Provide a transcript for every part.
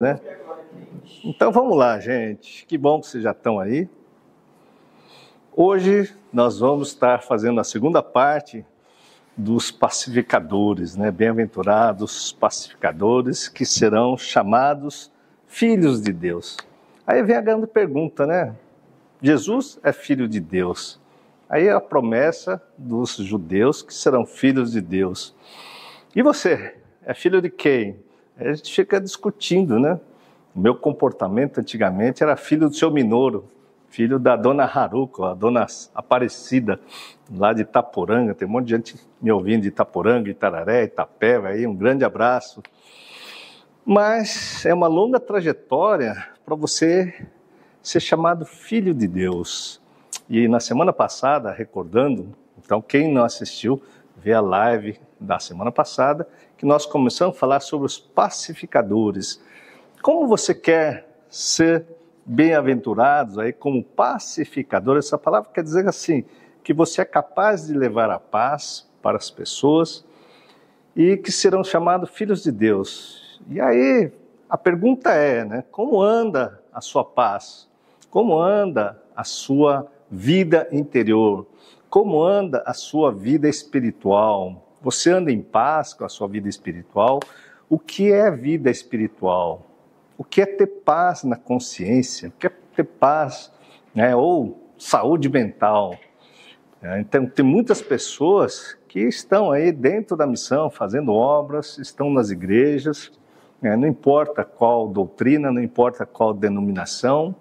Né? Então vamos lá, gente. Que bom que vocês já estão aí. Hoje nós vamos estar fazendo a segunda parte dos pacificadores, né? Bem-aventurados pacificadores que serão chamados filhos de Deus. Aí vem a grande pergunta, né? Jesus é filho de Deus. Aí é a promessa dos judeus que serão filhos de Deus. E você? É filho de quem? A gente fica discutindo, né? O meu comportamento antigamente era filho do seu Minoro, filho da dona Haruko, a dona Aparecida, lá de Itaporanga. Tem um monte de gente me ouvindo de Itaporanga, Itararé, Itapeva, aí um grande abraço. Mas é uma longa trajetória para você ser chamado filho de Deus. E na semana passada, recordando, então quem não assistiu, vê a live da semana passada, que nós começamos a falar sobre os pacificadores. Como você quer ser bem-aventurados aí como pacificador? Essa palavra quer dizer assim, que você é capaz de levar a paz para as pessoas e que serão chamados filhos de Deus. E aí a pergunta é, né, como anda a sua paz? Como anda a sua vida interior? Como anda a sua vida espiritual? Você anda em paz com a sua vida espiritual? O que é vida espiritual? O que é ter paz na consciência? O que é ter paz, né? ou saúde mental? É, então, tem muitas pessoas que estão aí dentro da missão, fazendo obras, estão nas igrejas, né? não importa qual doutrina, não importa qual denominação,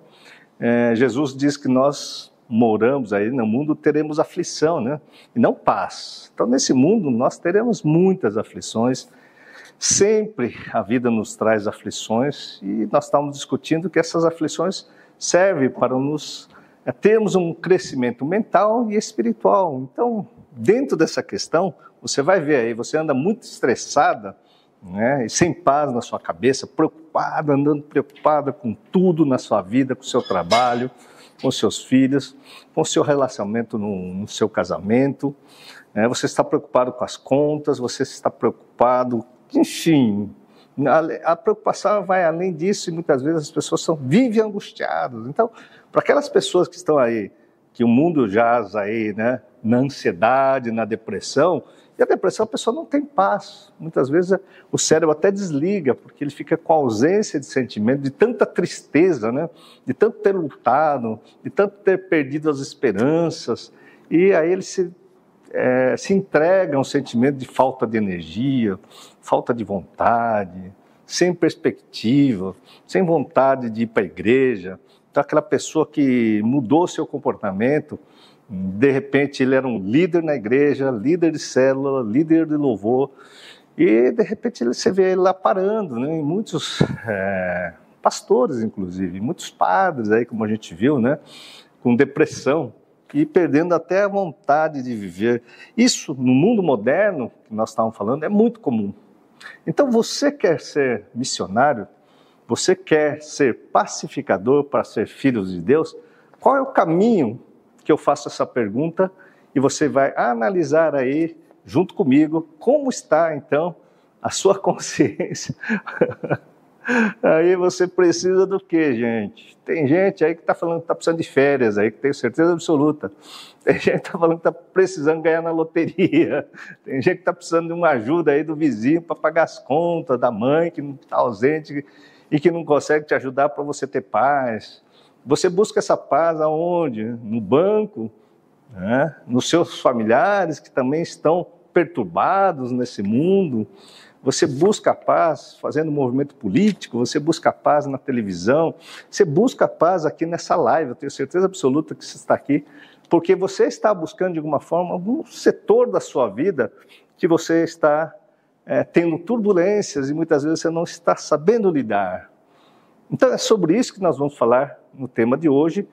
é, Jesus diz que nós moramos aí no mundo teremos aflição, né? E não paz. Então, nesse mundo, nós teremos muitas aflições. Sempre a vida nos traz aflições e nós estamos discutindo que essas aflições servem para nos é, termos um crescimento mental e espiritual. Então, dentro dessa questão, você vai ver aí, você anda muito estressada, né, e sem paz na sua cabeça, preocupada, andando preocupada com tudo na sua vida, com o seu trabalho, com seus filhos, com seu relacionamento no, no seu casamento. Né, você está preocupado com as contas, você está preocupado, enfim. A, a preocupação vai além disso e muitas vezes as pessoas são, vivem angustiadas. Então, para aquelas pessoas que estão aí, que o mundo jaz aí, né, na ansiedade, na depressão, e a depressão, a pessoa não tem paz. Muitas vezes o cérebro até desliga, porque ele fica com ausência de sentimento, de tanta tristeza, né? de tanto ter lutado, de tanto ter perdido as esperanças. E aí ele se, é, se entrega a um sentimento de falta de energia, falta de vontade, sem perspectiva, sem vontade de ir para a igreja. Então, aquela pessoa que mudou seu comportamento de repente ele era um líder na igreja, líder de célula, líder de louvor, e de repente você vê ele lá parando, né? E muitos é, pastores, inclusive, muitos padres aí, como a gente viu, né? Com depressão e perdendo até a vontade de viver. Isso, no mundo moderno, que nós estávamos falando, é muito comum. Então, você quer ser missionário? Você quer ser pacificador para ser filho de Deus? Qual é o caminho que eu faço essa pergunta e você vai analisar aí, junto comigo, como está então a sua consciência. aí você precisa do que, gente? Tem gente aí que está falando que está precisando de férias, aí que tenho certeza absoluta. Tem gente que está falando que está precisando ganhar na loteria. Tem gente que está precisando de uma ajuda aí do vizinho para pagar as contas, da mãe que está ausente e que não consegue te ajudar para você ter paz. Você busca essa paz aonde? No banco, né? nos seus familiares que também estão perturbados nesse mundo. Você busca a paz fazendo movimento político, você busca a paz na televisão, você busca a paz aqui nessa live. Eu tenho certeza absoluta que você está aqui, porque você está buscando de alguma forma algum setor da sua vida que você está é, tendo turbulências e muitas vezes você não está sabendo lidar. Então é sobre isso que nós vamos falar no tema de hoje.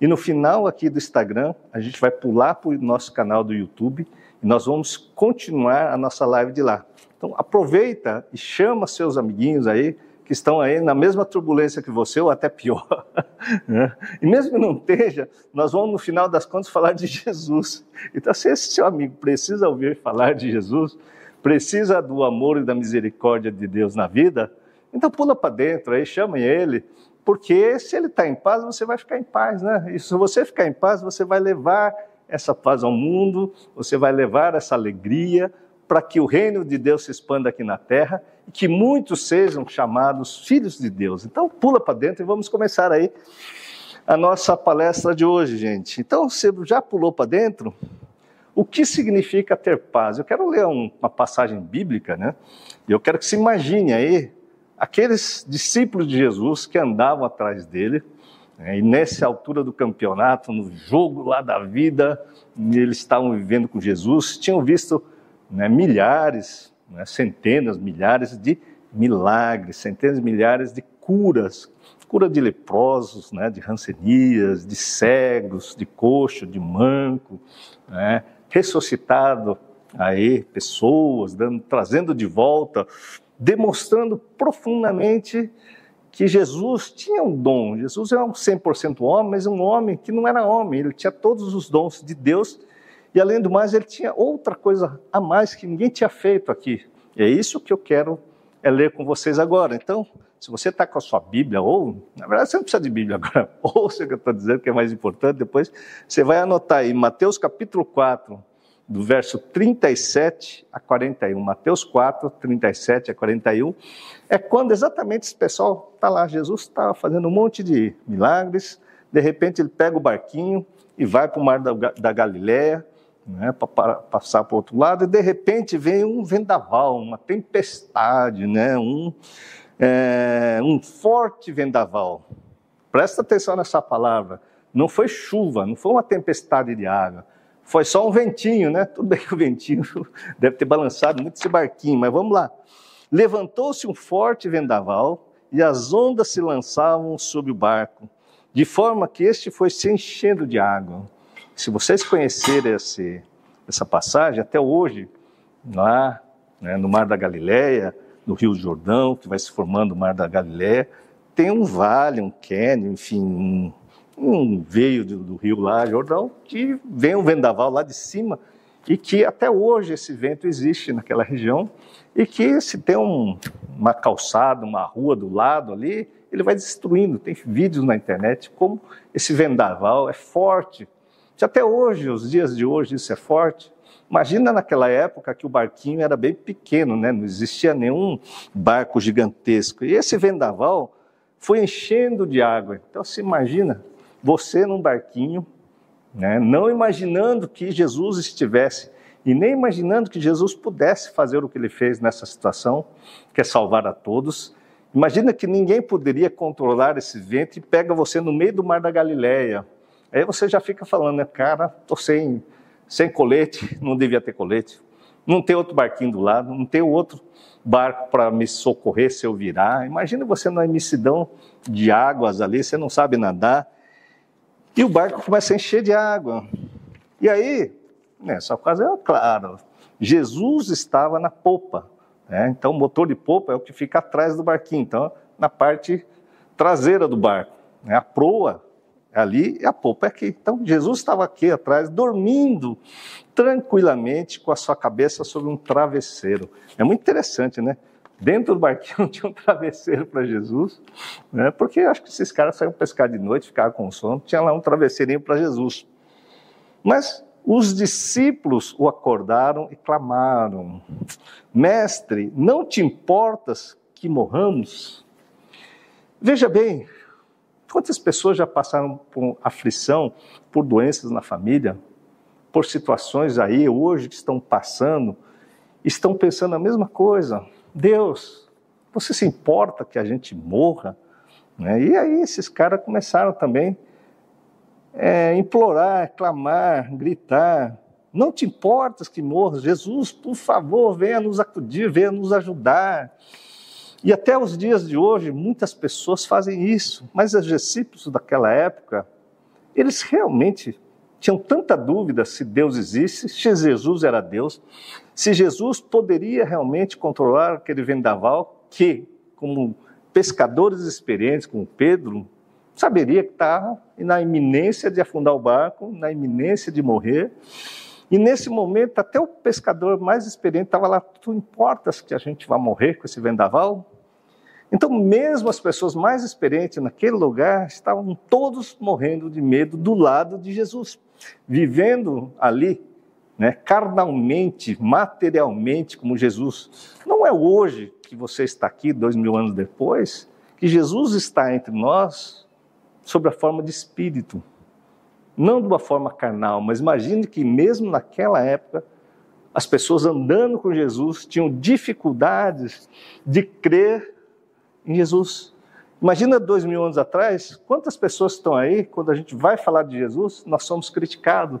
E no final aqui do Instagram, a gente vai pular para o nosso canal do YouTube e nós vamos continuar a nossa live de lá. Então aproveita e chama seus amiguinhos aí que estão aí na mesma turbulência que você ou até pior. Né? e mesmo que não esteja, nós vamos no final das contas falar de Jesus. Então se esse seu amigo precisa ouvir falar de Jesus, precisa do amor e da misericórdia de Deus na vida, Então pula para dentro, aí chamem ele, porque se ele está em paz, você vai ficar em paz, né? E se você ficar em paz, você vai levar essa paz ao mundo, você vai levar essa alegria para que o reino de Deus se expanda aqui na terra e que muitos sejam chamados filhos de Deus. Então pula para dentro e vamos começar aí a nossa palestra de hoje, gente. Então, você já pulou para dentro? O que significa ter paz? Eu quero ler uma passagem bíblica, né? E eu quero que se imagine aí aqueles discípulos de Jesus que andavam atrás dele, né? e nessa altura do campeonato, no jogo lá da vida, eles estavam vivendo com Jesus, tinham visto né, milhares, né, centenas, milhares de milagres, centenas, milhares de curas cura de leprosos, né, de rancenias, de cegos, de coxo, de manco, né, ressuscitado aí pessoas, dando, trazendo de volta, demonstrando profundamente que Jesus tinha um dom. Jesus é um 100% homem, mas um homem que não era homem, ele tinha todos os dons de Deus e além do mais ele tinha outra coisa a mais que ninguém tinha feito aqui. E é isso que eu quero é ler com vocês agora. Então, se você está com a sua Bíblia, ou, na verdade você não precisa de Bíblia agora, ouça o que eu estou dizendo, que é mais importante, depois você vai anotar aí, Mateus capítulo 4, do verso 37 a 41. Mateus 4, 37 a 41. É quando exatamente esse pessoal está lá, Jesus está fazendo um monte de milagres, de repente ele pega o barquinho e vai para o mar da, da Galiléia, né, para passar para o outro lado, e de repente vem um vendaval, uma tempestade, né, um, é, um forte vendaval. Presta atenção nessa palavra. Não foi chuva, não foi uma tempestade de água. Foi só um ventinho, né? Tudo bem que o ventinho deve ter balançado muito esse barquinho, mas vamos lá. Levantou-se um forte vendaval e as ondas se lançavam sobre o barco, de forma que este foi se enchendo de água. Se vocês conhecerem esse, essa passagem, até hoje, lá né, no Mar da Galileia, no Rio Jordão, que vai se formando o Mar da Galileia, tem um vale, um cânion, enfim, um, um veio do, do, rio lá, Jordão, que vem um vendaval lá de cima e que até hoje esse vento existe naquela região e que se tem um, uma calçada, uma rua do lado ali, ele vai destruindo. Tem vídeos na internet como esse vendaval é forte. Se até hoje, os dias de hoje, isso é forte. Imagina naquela época que o barquinho era bem pequeno, né? não existia nenhum barco gigantesco. E esse vendaval foi enchendo de água. Então se imagina você num barquinho, né? não imaginando que Jesus estivesse e nem imaginando que Jesus pudesse fazer o que ele fez nessa situação, que é salvar a todos. Imagina que ninguém poderia controlar esse vento e pega você no meio do mar da Galileia. Aí você já fica falando, né, cara, tô sem sem colete, não devia ter colete, não tem outro barquinho do lado, não tem outro barco para me socorrer se eu virar. Imagina você na imensidão de águas ali, você não sabe nadar, e o barco começa a encher de água. E aí, nessa ocasião, claro, Jesus estava na popa. Né? Então, o motor de popa é o que fica atrás do barquinho, então, na parte traseira do barco. Né? A proa ali e a polpa é aqui. Então Jesus estava aqui atrás, dormindo tranquilamente com a sua cabeça sobre um travesseiro. É muito interessante, né? Dentro do barquinho tinha um travesseiro para Jesus, né? porque acho que esses caras saíam pescar de noite, ficavam com sono, tinha lá um travesseirinho para Jesus. Mas os discípulos o acordaram e clamaram: Mestre, não te importas que morramos? Veja bem, Quantas pessoas já passaram por aflição, por doenças na família, por situações aí hoje que estão passando, estão pensando a mesma coisa. Deus, você se importa que a gente morra? Né? E aí esses caras começaram também a é, implorar, clamar, gritar. Não te importas que morra? Jesus, por favor, venha nos acudir, venha nos ajudar. E até os dias de hoje, muitas pessoas fazem isso, mas os discípulos daquela época, eles realmente tinham tanta dúvida se Deus existe, se Jesus era Deus, se Jesus poderia realmente controlar aquele vendaval que, como pescadores experientes, como Pedro, saberia que estava na iminência de afundar o barco, na iminência de morrer. E nesse momento, até o pescador mais experiente estava lá: Tu importas que a gente vá morrer com esse vendaval? Então, mesmo as pessoas mais experientes naquele lugar estavam todos morrendo de medo do lado de Jesus, vivendo ali, né, carnalmente, materialmente, como Jesus. Não é hoje que você está aqui, dois mil anos depois, que Jesus está entre nós sob a forma de espírito, não de uma forma carnal, mas imagine que mesmo naquela época as pessoas andando com Jesus tinham dificuldades de crer em Jesus. Imagina dois mil anos atrás, quantas pessoas estão aí, quando a gente vai falar de Jesus, nós somos criticados,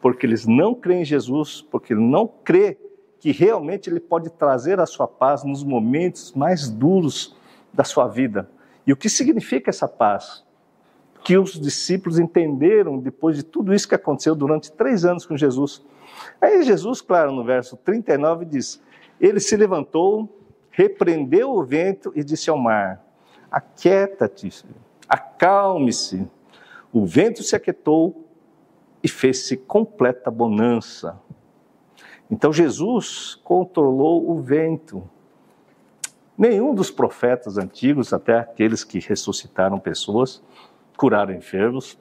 porque eles não creem em Jesus, porque não crê que realmente Ele pode trazer a sua paz nos momentos mais duros da sua vida. E o que significa essa paz? Que os discípulos entenderam depois de tudo isso que aconteceu durante três anos com Jesus. Aí Jesus, claro, no verso 39 diz: Ele se levantou, repreendeu o vento e disse ao mar: Aquieta-te, acalme-se. O vento se aquietou e fez-se completa bonança. Então Jesus controlou o vento. Nenhum dos profetas antigos, até aqueles que ressuscitaram pessoas, curaram enfermos,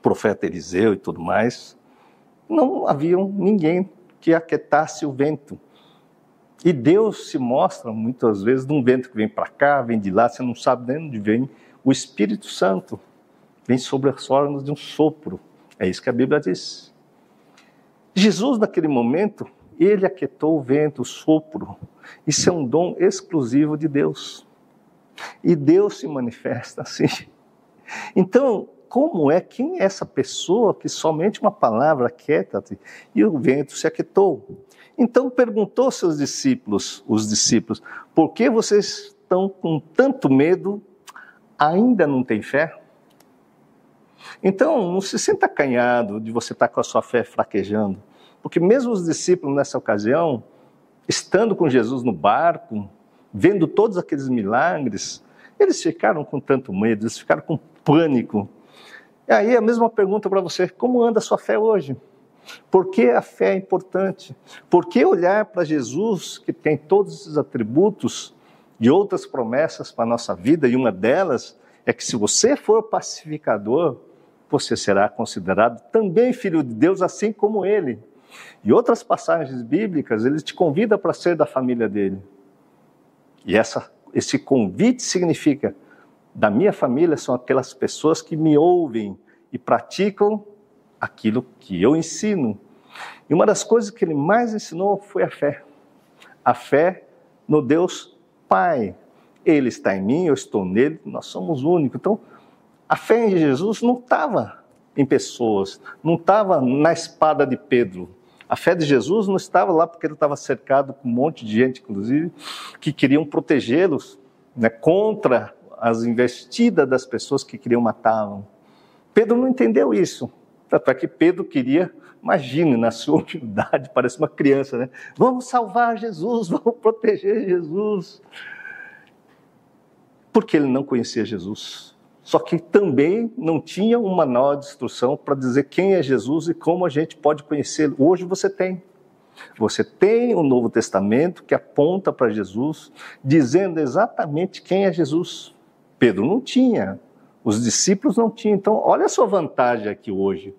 profeta Eliseu e tudo mais, não havia ninguém que aquietasse o vento. E Deus se mostra muitas vezes num vento que vem para cá, vem de lá, você não sabe nem onde vem. O Espírito Santo vem sobre as formas de um sopro. É isso que a Bíblia diz. Jesus, naquele momento, ele aquietou o vento, o sopro. Isso é um dom exclusivo de Deus. E Deus se manifesta assim. Então, como é, quem é essa pessoa que somente uma palavra quieta-te e o vento se aquietou? Então perguntou seus discípulos, os discípulos, por que vocês estão com tanto medo? Ainda não tem fé? Então, não se sinta acanhado de você estar com a sua fé fraquejando, porque mesmo os discípulos nessa ocasião, estando com Jesus no barco, vendo todos aqueles milagres, eles ficaram com tanto medo, eles ficaram com pânico, e aí a mesma pergunta para você: como anda a sua fé hoje? Por que a fé é importante? Por que olhar para Jesus, que tem todos esses atributos de outras promessas para a nossa vida, e uma delas é que se você for pacificador, você será considerado também filho de Deus, assim como ele. E outras passagens bíblicas, ele te convida para ser da família dele. E essa, esse convite significa da minha família são aquelas pessoas que me ouvem e praticam aquilo que eu ensino. E uma das coisas que ele mais ensinou foi a fé. A fé no Deus Pai. Ele está em mim, eu estou nele, nós somos únicos. Então, a fé em Jesus não estava em pessoas, não estava na espada de Pedro. A fé de Jesus não estava lá porque ele estava cercado com um monte de gente, inclusive, que queriam protegê-los né, contra as investidas das pessoas que queriam matá-lo. Pedro não entendeu isso. Tanto é que Pedro queria, imagine, na sua humildade, parece uma criança, né? Vamos salvar Jesus, vamos proteger Jesus. Porque ele não conhecia Jesus. Só que também não tinha um manual de instrução para dizer quem é Jesus e como a gente pode conhecê-lo. Hoje você tem. Você tem o Novo Testamento que aponta para Jesus, dizendo exatamente quem é Jesus. Pedro não tinha, os discípulos não tinham. Então, olha a sua vantagem aqui hoje.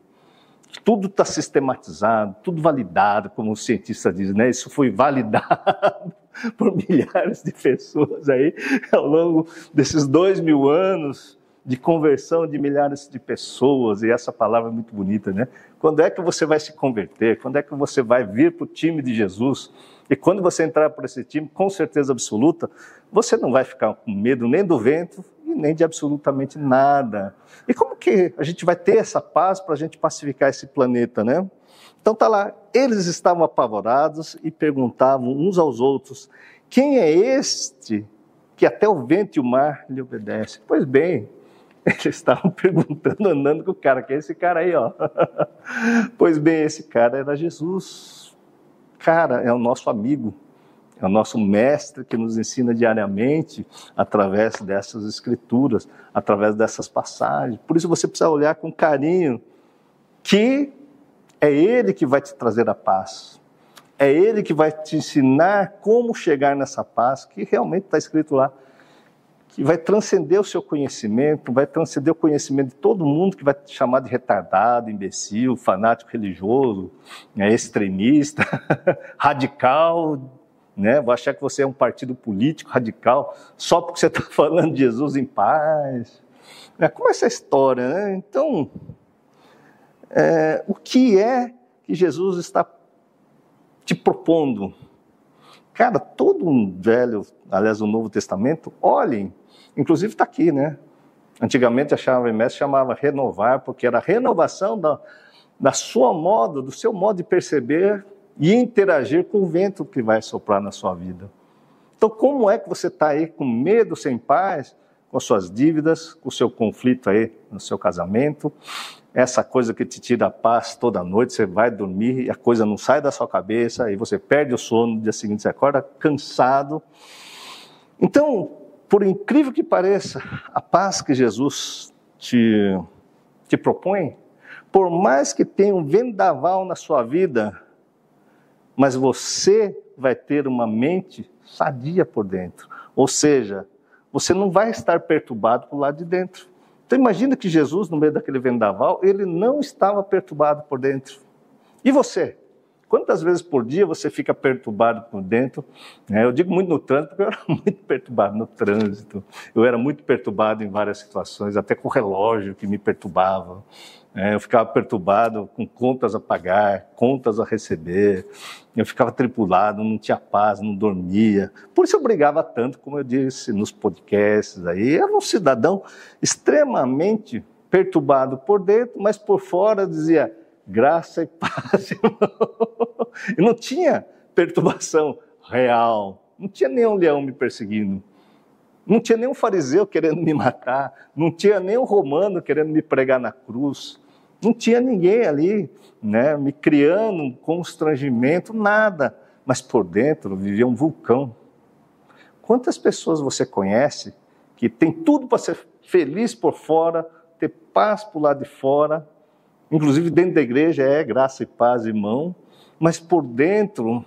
Tudo está sistematizado, tudo validado, como o cientista diz, né? Isso foi validado por milhares de pessoas aí ao longo desses dois mil anos de conversão de milhares de pessoas, e essa palavra é muito bonita, né? Quando é que você vai se converter? Quando é que você vai vir para o time de Jesus? E quando você entrar por esse time, com certeza absoluta, você não vai ficar com medo nem do vento e nem de absolutamente nada. E como que a gente vai ter essa paz para a gente pacificar esse planeta, né? Então tá lá, eles estavam apavorados e perguntavam uns aos outros: quem é este que até o vento e o mar lhe obedecem? Pois bem, eles estavam perguntando, andando com o cara, que é esse cara aí, ó. Pois bem, esse cara era Jesus. Cara, é o nosso amigo, é o nosso mestre que nos ensina diariamente através dessas escrituras, através dessas passagens. Por isso você precisa olhar com carinho que é ele que vai te trazer a paz. É ele que vai te ensinar como chegar nessa paz, que realmente está escrito lá que vai transcender o seu conhecimento, vai transcender o conhecimento de todo mundo, que vai te chamar de retardado, imbecil, fanático religioso, né, extremista, radical, né? Vai achar que você é um partido político radical só porque você está falando de Jesus em paz. É, como é essa história, né? Então, é, o que é que Jesus está te propondo? Cara, todo um velho, aliás, o Novo Testamento, olhem Inclusive está aqui, né? Antigamente a chave mestre chamava renovar, porque era a renovação da, da sua modo, do seu modo de perceber e interagir com o vento que vai soprar na sua vida. Então, como é que você está aí com medo, sem paz, com suas dívidas, com o seu conflito aí no seu casamento, essa coisa que te tira a paz toda noite, você vai dormir e a coisa não sai da sua cabeça, e você perde o sono, no dia seguinte você acorda cansado. Então, por incrível que pareça, a paz que Jesus te, te propõe, por mais que tenha um vendaval na sua vida, mas você vai ter uma mente sadia por dentro. Ou seja, você não vai estar perturbado por lado de dentro. Então imagina que Jesus, no meio daquele vendaval, ele não estava perturbado por dentro. E você? Quantas vezes por dia você fica perturbado por dentro? É, eu digo muito no trânsito, porque eu era muito perturbado no trânsito. Eu era muito perturbado em várias situações, até com o relógio que me perturbava. É, eu ficava perturbado com contas a pagar, contas a receber. Eu ficava tripulado, não tinha paz, não dormia. Por isso eu brigava tanto, como eu disse nos podcasts aí. Eu era um cidadão extremamente perturbado por dentro, mas por fora dizia: graça e paz, irmão. Não tinha perturbação real, não tinha nenhum leão me perseguindo, não tinha nenhum fariseu querendo me matar, não tinha nenhum romano querendo me pregar na cruz, não tinha ninguém ali, né, me criando um constrangimento, nada. Mas por dentro vivia um vulcão. Quantas pessoas você conhece que tem tudo para ser feliz por fora, ter paz por lado de fora, inclusive dentro da igreja é graça e paz, irmão, mas por dentro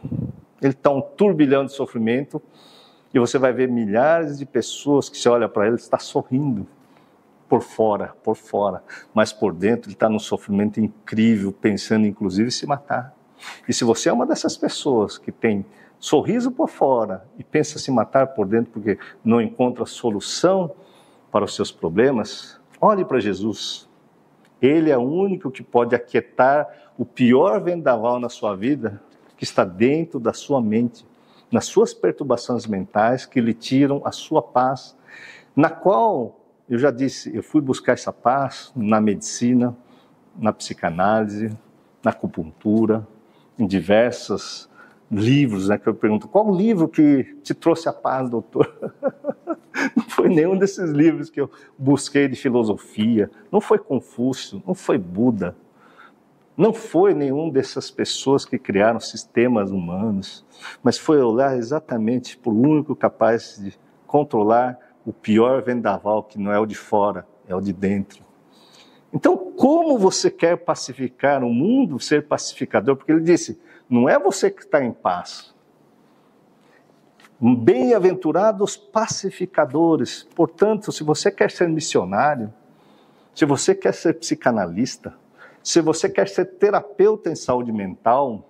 ele está um turbilhão de sofrimento e você vai ver milhares de pessoas que você olha para ele está sorrindo por fora, por fora, mas por dentro ele está num sofrimento incrível, pensando inclusive em se matar. E se você é uma dessas pessoas que tem sorriso por fora e pensa se matar por dentro porque não encontra solução para os seus problemas, olhe para Jesus. Ele é o único que pode aquietar o pior vendaval na sua vida que está dentro da sua mente, nas suas perturbações mentais que lhe tiram a sua paz, na qual eu já disse, eu fui buscar essa paz na medicina, na psicanálise, na acupuntura, em diversos livros, né, que eu pergunto, qual o livro que te trouxe a paz, doutor? Não foi nenhum desses livros que eu busquei de filosofia, não foi Confúcio, não foi Buda, não foi nenhum dessas pessoas que criaram sistemas humanos, mas foi olhar exatamente para o único capaz de controlar o pior vendaval, que não é o de fora, é o de dentro. Então, como você quer pacificar o mundo, ser pacificador? Porque ele disse: não é você que está em paz, Bem-aventurados pacificadores. Portanto, se você quer ser missionário, se você quer ser psicanalista, se você quer ser terapeuta em saúde mental,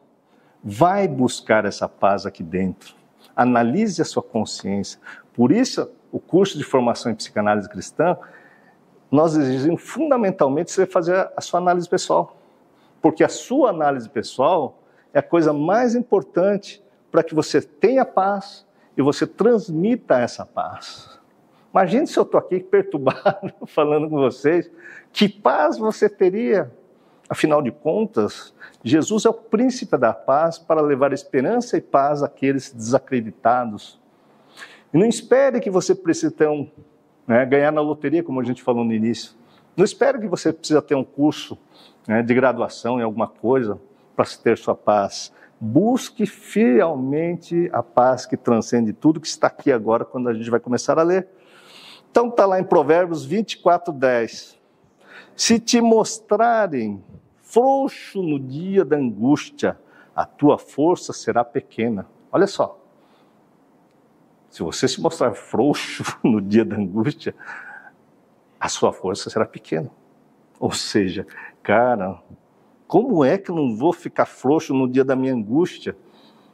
vai buscar essa paz aqui dentro. Analise a sua consciência. Por isso, o curso de formação em psicanálise cristã, nós exigimos fundamentalmente você fazer a sua análise pessoal. Porque a sua análise pessoal é a coisa mais importante para que você tenha paz, e você transmita essa paz. Imagine se eu estou aqui perturbado falando com vocês, que paz você teria? Afinal de contas, Jesus é o príncipe da paz para levar esperança e paz àqueles desacreditados. E não espere que você precise ter um, né, ganhar na loteria, como a gente falou no início. Não espere que você precisa ter um curso né, de graduação em alguma coisa para ter sua paz. Busque fielmente a paz que transcende tudo que está aqui agora, quando a gente vai começar a ler. Então está lá em Provérbios 24, 10. Se te mostrarem frouxo no dia da angústia, a tua força será pequena. Olha só. Se você se mostrar frouxo no dia da angústia, a sua força será pequena. Ou seja, cara, como é que eu não vou ficar frouxo no dia da minha angústia?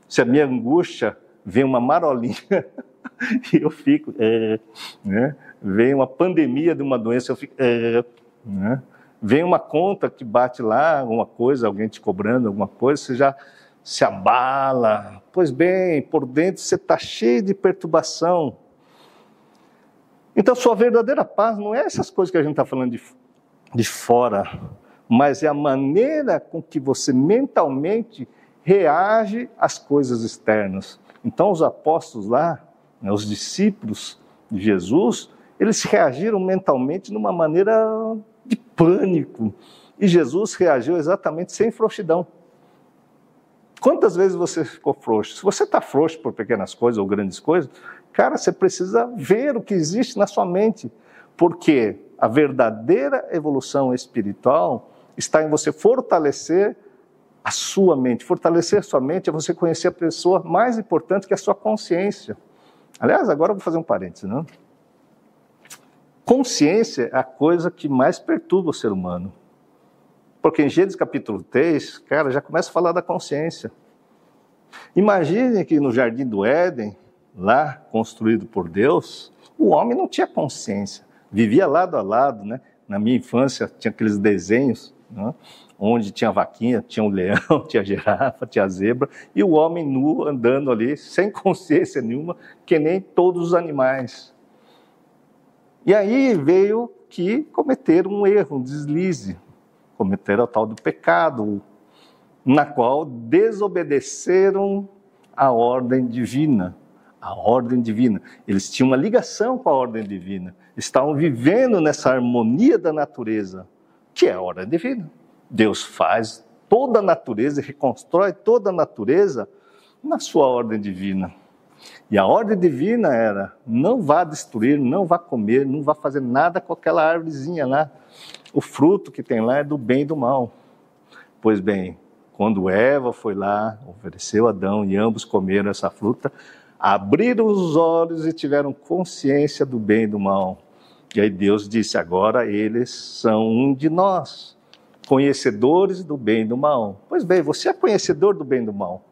Se a minha angústia vem uma marolinha e eu fico, é, né? vem uma pandemia de uma doença, eu fico, é, né? vem uma conta que bate lá, alguma coisa, alguém te cobrando alguma coisa, você já se abala. Pois bem, por dentro você está cheio de perturbação. Então, sua verdadeira paz não é essas coisas que a gente está falando de, de fora, mas é a maneira com que você mentalmente reage às coisas externas. Então, os apóstolos lá, né, os discípulos de Jesus, eles reagiram mentalmente de uma maneira de pânico. E Jesus reagiu exatamente sem frouxidão. Quantas vezes você ficou frouxo? Se você está frouxo por pequenas coisas ou grandes coisas, cara, você precisa ver o que existe na sua mente. Porque a verdadeira evolução espiritual está em você fortalecer a sua mente. Fortalecer sua mente é você conhecer a pessoa mais importante que é a sua consciência. Aliás, agora eu vou fazer um parênteses, não? Consciência é a coisa que mais perturba o ser humano. Porque em Gênesis capítulo 3, cara, já começa a falar da consciência. Imagine que no jardim do Éden, lá construído por Deus, o homem não tinha consciência. Vivia lado a lado, né? Na minha infância tinha aqueles desenhos né? onde tinha vaquinha, tinha um leão, tinha girafa, tinha zebra, e o homem nu andando ali, sem consciência nenhuma, que nem todos os animais. E aí veio que cometeram um erro, um deslize, cometeram o tal do pecado, na qual desobedeceram a ordem divina. A ordem divina. Eles tinham uma ligação com a ordem divina. Estavam vivendo nessa harmonia da natureza, que é a ordem divina. Deus faz toda a natureza reconstrói toda a natureza na sua ordem divina. E a ordem divina era: não vá destruir, não vá comer, não vá fazer nada com aquela árvorezinha lá. O fruto que tem lá é do bem e do mal. Pois bem, quando Eva foi lá, ofereceu Adão e ambos comeram essa fruta, abriram os olhos e tiveram consciência do bem e do mal. E aí Deus disse: agora eles são um de nós conhecedores do bem e do mal. Pois bem, você é conhecedor do bem e do mal.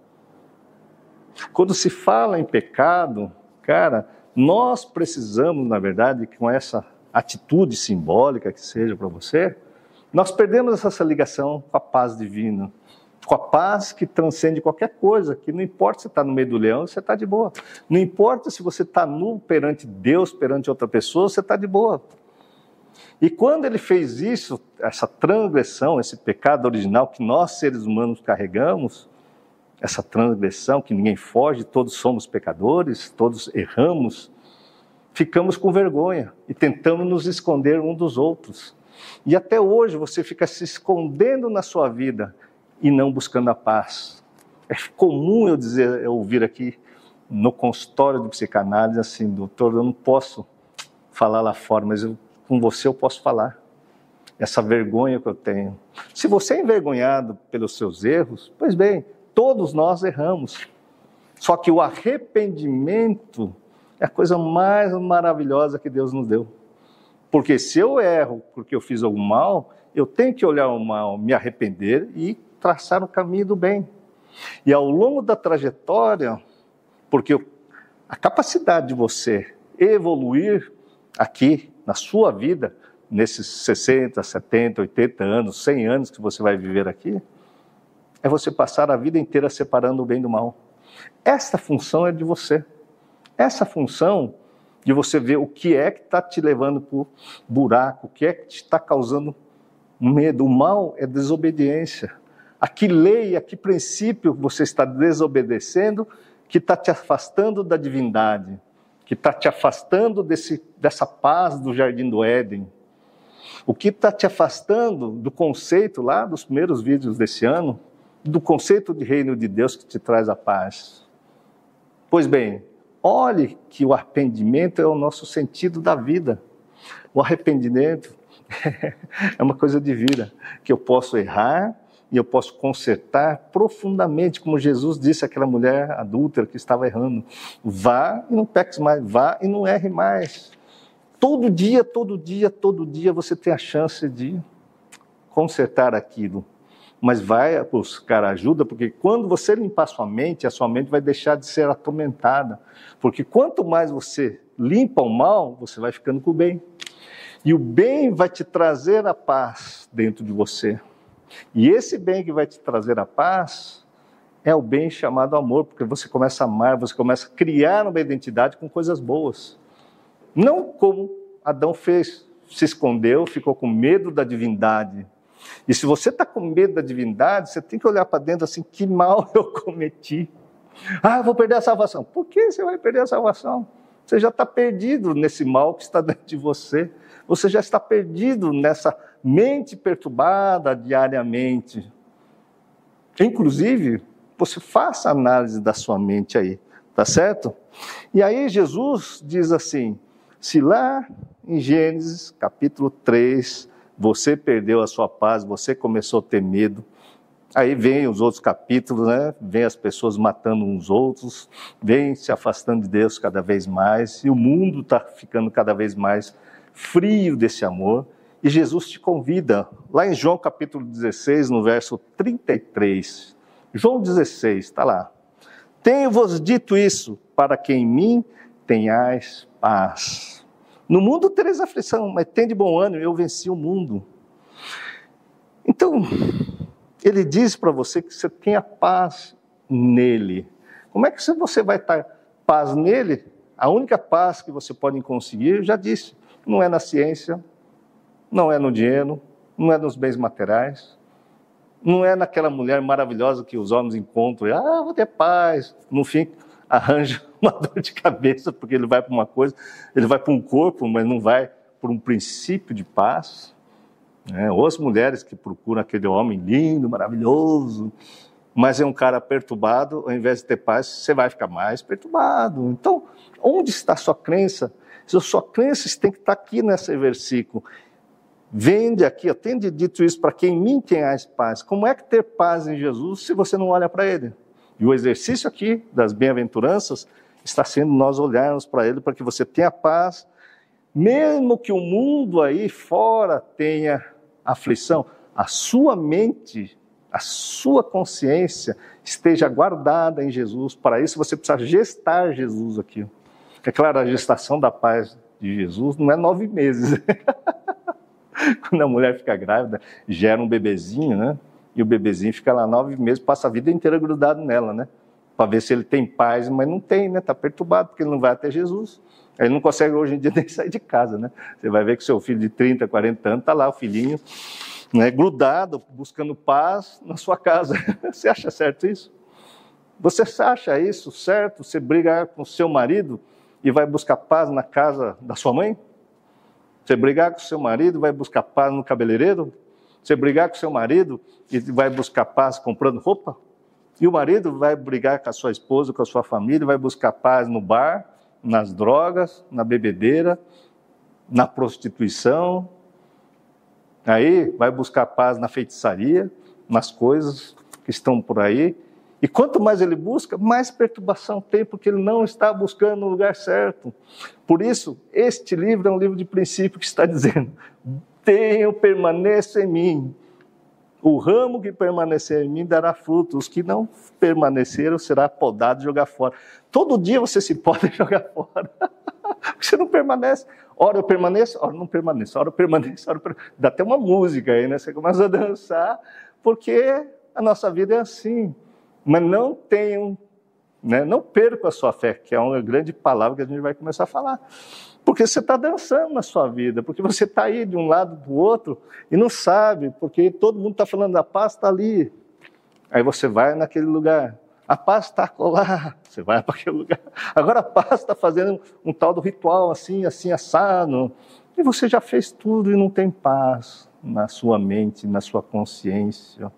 Quando se fala em pecado, cara, nós precisamos, na verdade, com essa atitude simbólica que seja para você, nós perdemos essa ligação com a paz divina, com a paz que transcende qualquer coisa, que não importa se está no meio do leão, você está de boa. Não importa se você está nu perante Deus, perante outra pessoa, você está de boa. E quando ele fez isso, essa transgressão, esse pecado original que nós seres humanos carregamos, essa transgressão que ninguém foge, todos somos pecadores, todos erramos, ficamos com vergonha e tentamos nos esconder um dos outros. E até hoje você fica se escondendo na sua vida e não buscando a paz. É comum eu dizer, eu ouvir aqui no consultório de psicanálise assim, doutor, eu não posso falar lá fora, mas eu com você eu posso falar. Essa vergonha que eu tenho. Se você é envergonhado pelos seus erros, pois bem, todos nós erramos. Só que o arrependimento é a coisa mais maravilhosa que Deus nos deu. Porque se eu erro porque eu fiz algum mal, eu tenho que olhar o mal, me arrepender e traçar o caminho do bem. E ao longo da trajetória, porque a capacidade de você evoluir aqui na sua vida, nesses 60, 70, 80 anos, 100 anos que você vai viver aqui, é você passar a vida inteira separando o bem do mal. Essa função é de você. Essa função de você ver o que é que está te levando para o buraco, o que é que te está causando medo. O mal é desobediência. A que lei, a que princípio você está desobedecendo que está te afastando da divindade que está te afastando desse, dessa paz do jardim do Éden? O que está te afastando do conceito lá dos primeiros vídeos desse ano, do conceito de reino de Deus que te traz a paz? Pois bem, olhe que o arrependimento é o nosso sentido da vida. O arrependimento é uma coisa de vida, que eu posso errar, e eu posso consertar profundamente, como Jesus disse àquela mulher adúltera que estava errando. Vá e não peques mais, vá e não erre mais. Todo dia, todo dia, todo dia você tem a chance de consertar aquilo. Mas vai buscar ajuda, porque quando você limpar sua mente, a sua mente vai deixar de ser atormentada. Porque quanto mais você limpa o mal, você vai ficando com o bem. E o bem vai te trazer a paz dentro de você. E esse bem que vai te trazer a paz é o bem chamado amor, porque você começa a amar, você começa a criar uma identidade com coisas boas. Não como Adão fez, se escondeu, ficou com medo da divindade. E se você está com medo da divindade, você tem que olhar para dentro assim: que mal eu cometi? Ah, eu vou perder a salvação. Por que você vai perder a salvação? Você já está perdido nesse mal que está dentro de você. Você já está perdido nessa mente perturbada diariamente. Inclusive, você faça análise da sua mente aí, tá certo? E aí Jesus diz assim: se lá em Gênesis capítulo 3 você perdeu a sua paz, você começou a ter medo, Aí vem os outros capítulos, né? Vem as pessoas matando uns outros, vem se afastando de Deus cada vez mais, e o mundo está ficando cada vez mais frio desse amor. E Jesus te convida, lá em João capítulo 16, no verso 33. João 16, está lá. Tenho-vos dito isso, para que em mim tenhais paz. No mundo tereis aflição, mas tem de bom ânimo, eu venci o mundo. Então, ele diz para você que você tenha paz nele. Como é que você vai estar paz nele? A única paz que você pode conseguir, eu já disse, não é na ciência, não é no dinheiro, não é nos bens materiais, não é naquela mulher maravilhosa que os homens encontram, e, ah, vou ter paz. No fim, arranja uma dor de cabeça, porque ele vai para uma coisa, ele vai para um corpo, mas não vai por um princípio de paz. Né? Ou as mulheres que procuram aquele homem lindo, maravilhoso, mas é um cara perturbado, ao invés de ter paz, você vai ficar mais perturbado. Então, onde está a sua crença? A sua crença tem que estar aqui nesse versículo. Vende aqui, eu tenho dito isso para quem me tem as paz. Como é que ter paz em Jesus se você não olha para Ele? E o exercício aqui das bem-aventuranças está sendo nós olharmos para Ele para que você tenha paz, mesmo que o mundo aí fora tenha aflição, a sua mente, a sua consciência esteja guardada em Jesus. Para isso você precisa gestar Jesus aqui. É claro, a gestação da paz de Jesus não é nove meses. Quando a mulher fica grávida, gera um bebezinho, né? E o bebezinho fica lá nove meses, passa a vida inteira grudado nela, né? Para ver se ele tem paz, mas não tem, né? Está perturbado, porque ele não vai até Jesus. Ele não consegue hoje em dia nem sair de casa, né? Você vai ver que seu filho de 30, 40 anos está lá, o filhinho, né, grudado, buscando paz na sua casa. Você acha certo isso? Você acha isso certo? Você brigar com seu marido e vai buscar paz na casa da sua mãe? Você brigar com seu marido, vai buscar paz no cabeleireiro? Você brigar com seu marido e vai buscar paz comprando roupa? E o marido vai brigar com a sua esposa, com a sua família, vai buscar paz no bar, nas drogas, na bebedeira, na prostituição. Aí vai buscar paz na feitiçaria, nas coisas que estão por aí. E quanto mais ele busca, mais perturbação tem, porque ele não está buscando no lugar certo. Por isso, este livro é um livro de princípio que está dizendo: tenham, permaneça em mim. O ramo que permanecer em mim dará fruto, os que não permaneceram será podado e jogar fora. Todo dia você se pode jogar fora. você não permanece. Ora eu permaneço, ora não permaneço, ora eu permaneço, ora eu permaneço. Dá até uma música aí, né? Você começa a dançar, porque a nossa vida é assim mas não tenham, né, não percam a sua fé, que é uma grande palavra que a gente vai começar a falar. Porque você está dançando na sua vida, porque você está aí de um lado do outro e não sabe, porque todo mundo está falando a paz está ali. Aí você vai naquele lugar. A paz está lá, você vai para aquele lugar. Agora a paz está fazendo um tal do ritual assim, assim, assado. E você já fez tudo e não tem paz na sua mente, na sua consciência.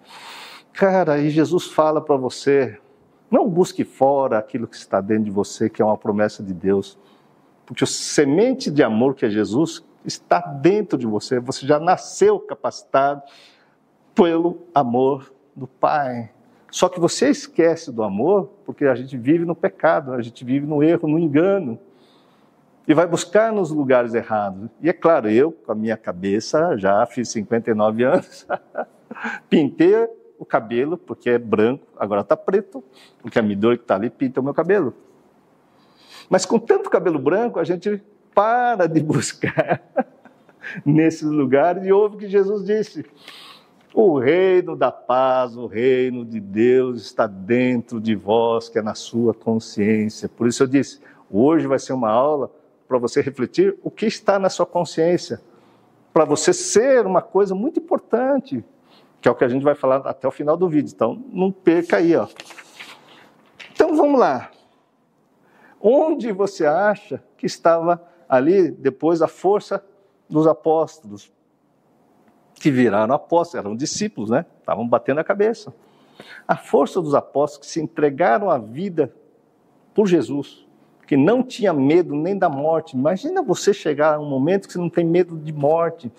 Cara, e Jesus fala para você: não busque fora aquilo que está dentro de você, que é uma promessa de Deus. Porque o semente de amor que é Jesus está dentro de você. Você já nasceu capacitado pelo amor do Pai. Só que você esquece do amor porque a gente vive no pecado, a gente vive no erro, no engano. E vai buscar nos lugares errados. E é claro, eu, com a minha cabeça, já fiz 59 anos, pintei o cabelo, porque é branco, agora está preto, porque a Midori que está ali pinta o meu cabelo. Mas com tanto cabelo branco, a gente para de buscar nesses lugares e ouve o que Jesus disse. O reino da paz, o reino de Deus está dentro de vós, que é na sua consciência. Por isso eu disse, hoje vai ser uma aula para você refletir o que está na sua consciência, para você ser uma coisa muito importante, que é o que a gente vai falar até o final do vídeo. Então, não perca aí, ó. Então, vamos lá. Onde você acha que estava ali depois a força dos apóstolos? que viraram apóstolos, eram discípulos, né? Estavam batendo a cabeça. A força dos apóstolos que se entregaram a vida por Jesus, que não tinha medo nem da morte. Imagina você chegar a um momento que você não tem medo de morte,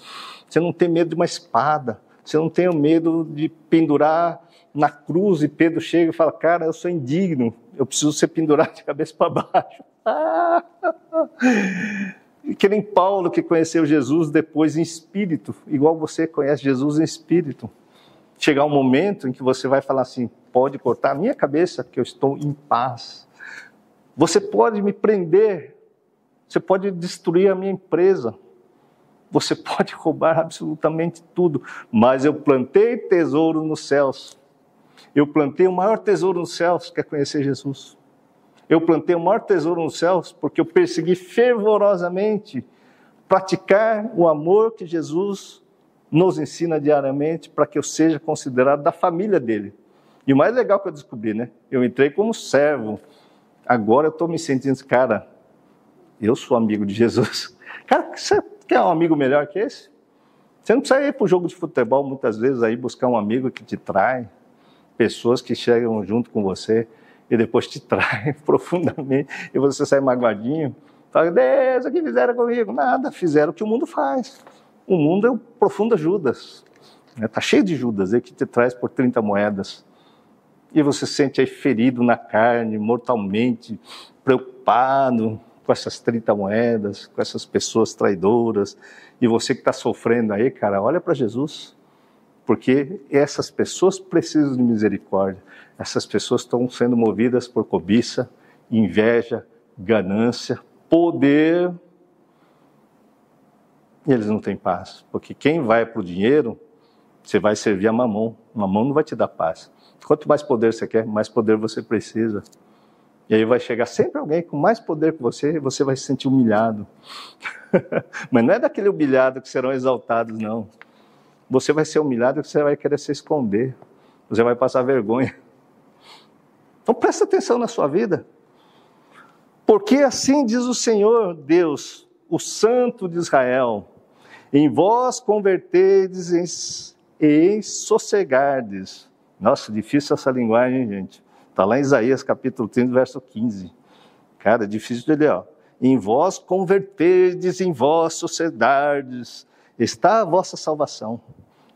você não tem medo de uma espada, você não tem medo de pendurar na cruz e Pedro chega e fala: Cara, eu sou indigno, eu preciso ser pendurado de cabeça para baixo. que nem Paulo que conheceu Jesus depois em espírito, igual você conhece Jesus em espírito. Chegar um momento em que você vai falar assim: pode cortar a minha cabeça, que eu estou em paz. Você pode me prender, você pode destruir a minha empresa, você pode roubar absolutamente tudo, mas eu plantei tesouro nos céus. Eu plantei o maior tesouro nos céus, que é conhecer Jesus. Eu plantei o maior tesouro nos céus porque eu persegui fervorosamente praticar o amor que Jesus nos ensina diariamente para que eu seja considerado da família dele. E o mais legal que eu descobri, né? Eu entrei como servo. Agora eu estou me sentindo, cara, eu sou amigo de Jesus. Cara, você quer um amigo melhor que esse? Você não precisa ir para o jogo de futebol muitas vezes aí buscar um amigo que te trai, pessoas que chegam junto com você e depois te trai profundamente e você sai magoadinho. Fala, Deus, o que fizeram comigo? Nada, fizeram o que o mundo faz. O mundo é o profundo Judas. Está né? Tá cheio de Judas aí que te traz por 30 moedas. E você se sente aí ferido na carne, mortalmente, preocupado com essas 30 moedas, com essas pessoas traidoras. E você que está sofrendo aí, cara, olha para Jesus. Porque essas pessoas precisam de misericórdia essas pessoas estão sendo movidas por cobiça, inveja, ganância, poder. E eles não têm paz, porque quem vai para o dinheiro, você vai servir a mamão. Mamão não vai te dar paz. Quanto mais poder você quer, mais poder você precisa. E aí vai chegar sempre alguém com mais poder que você e você vai se sentir humilhado. Mas não é daquele humilhado que serão exaltados, não. Você vai ser humilhado e você vai querer se esconder. Você vai passar vergonha. Então presta atenção na sua vida. Porque assim diz o Senhor Deus, o Santo de Israel: em vós convertedes e sossegardes. Nossa, difícil essa linguagem, gente. Está lá em Isaías capítulo 30, verso 15. Cara, é difícil de ler, ó. Em vós convertedes, em vós sossegardes, está a vossa salvação.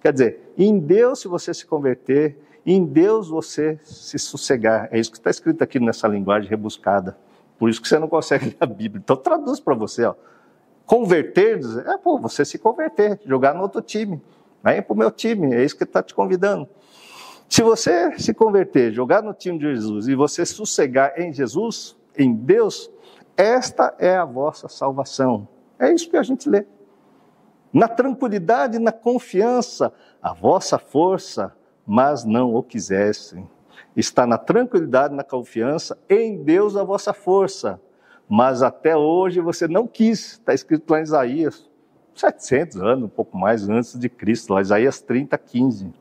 Quer dizer, em Deus, se você se converter, em Deus você se sossegar. É isso que está escrito aqui nessa linguagem rebuscada. Por isso que você não consegue ler a Bíblia. Então traduz para você, ó. Converter, é pô, você se converter, jogar no outro time. Vem para o meu time, é isso que está te convidando. Se você se converter, jogar no time de Jesus e você sossegar em Jesus, em Deus, esta é a vossa salvação. É isso que a gente lê. Na tranquilidade, na confiança, a vossa força mas não o quisessem. Está na tranquilidade, na confiança, em Deus a vossa força. Mas até hoje você não quis, está escrito lá em Isaías, 700 anos, um pouco mais antes de Cristo, lá Isaías 30, 15.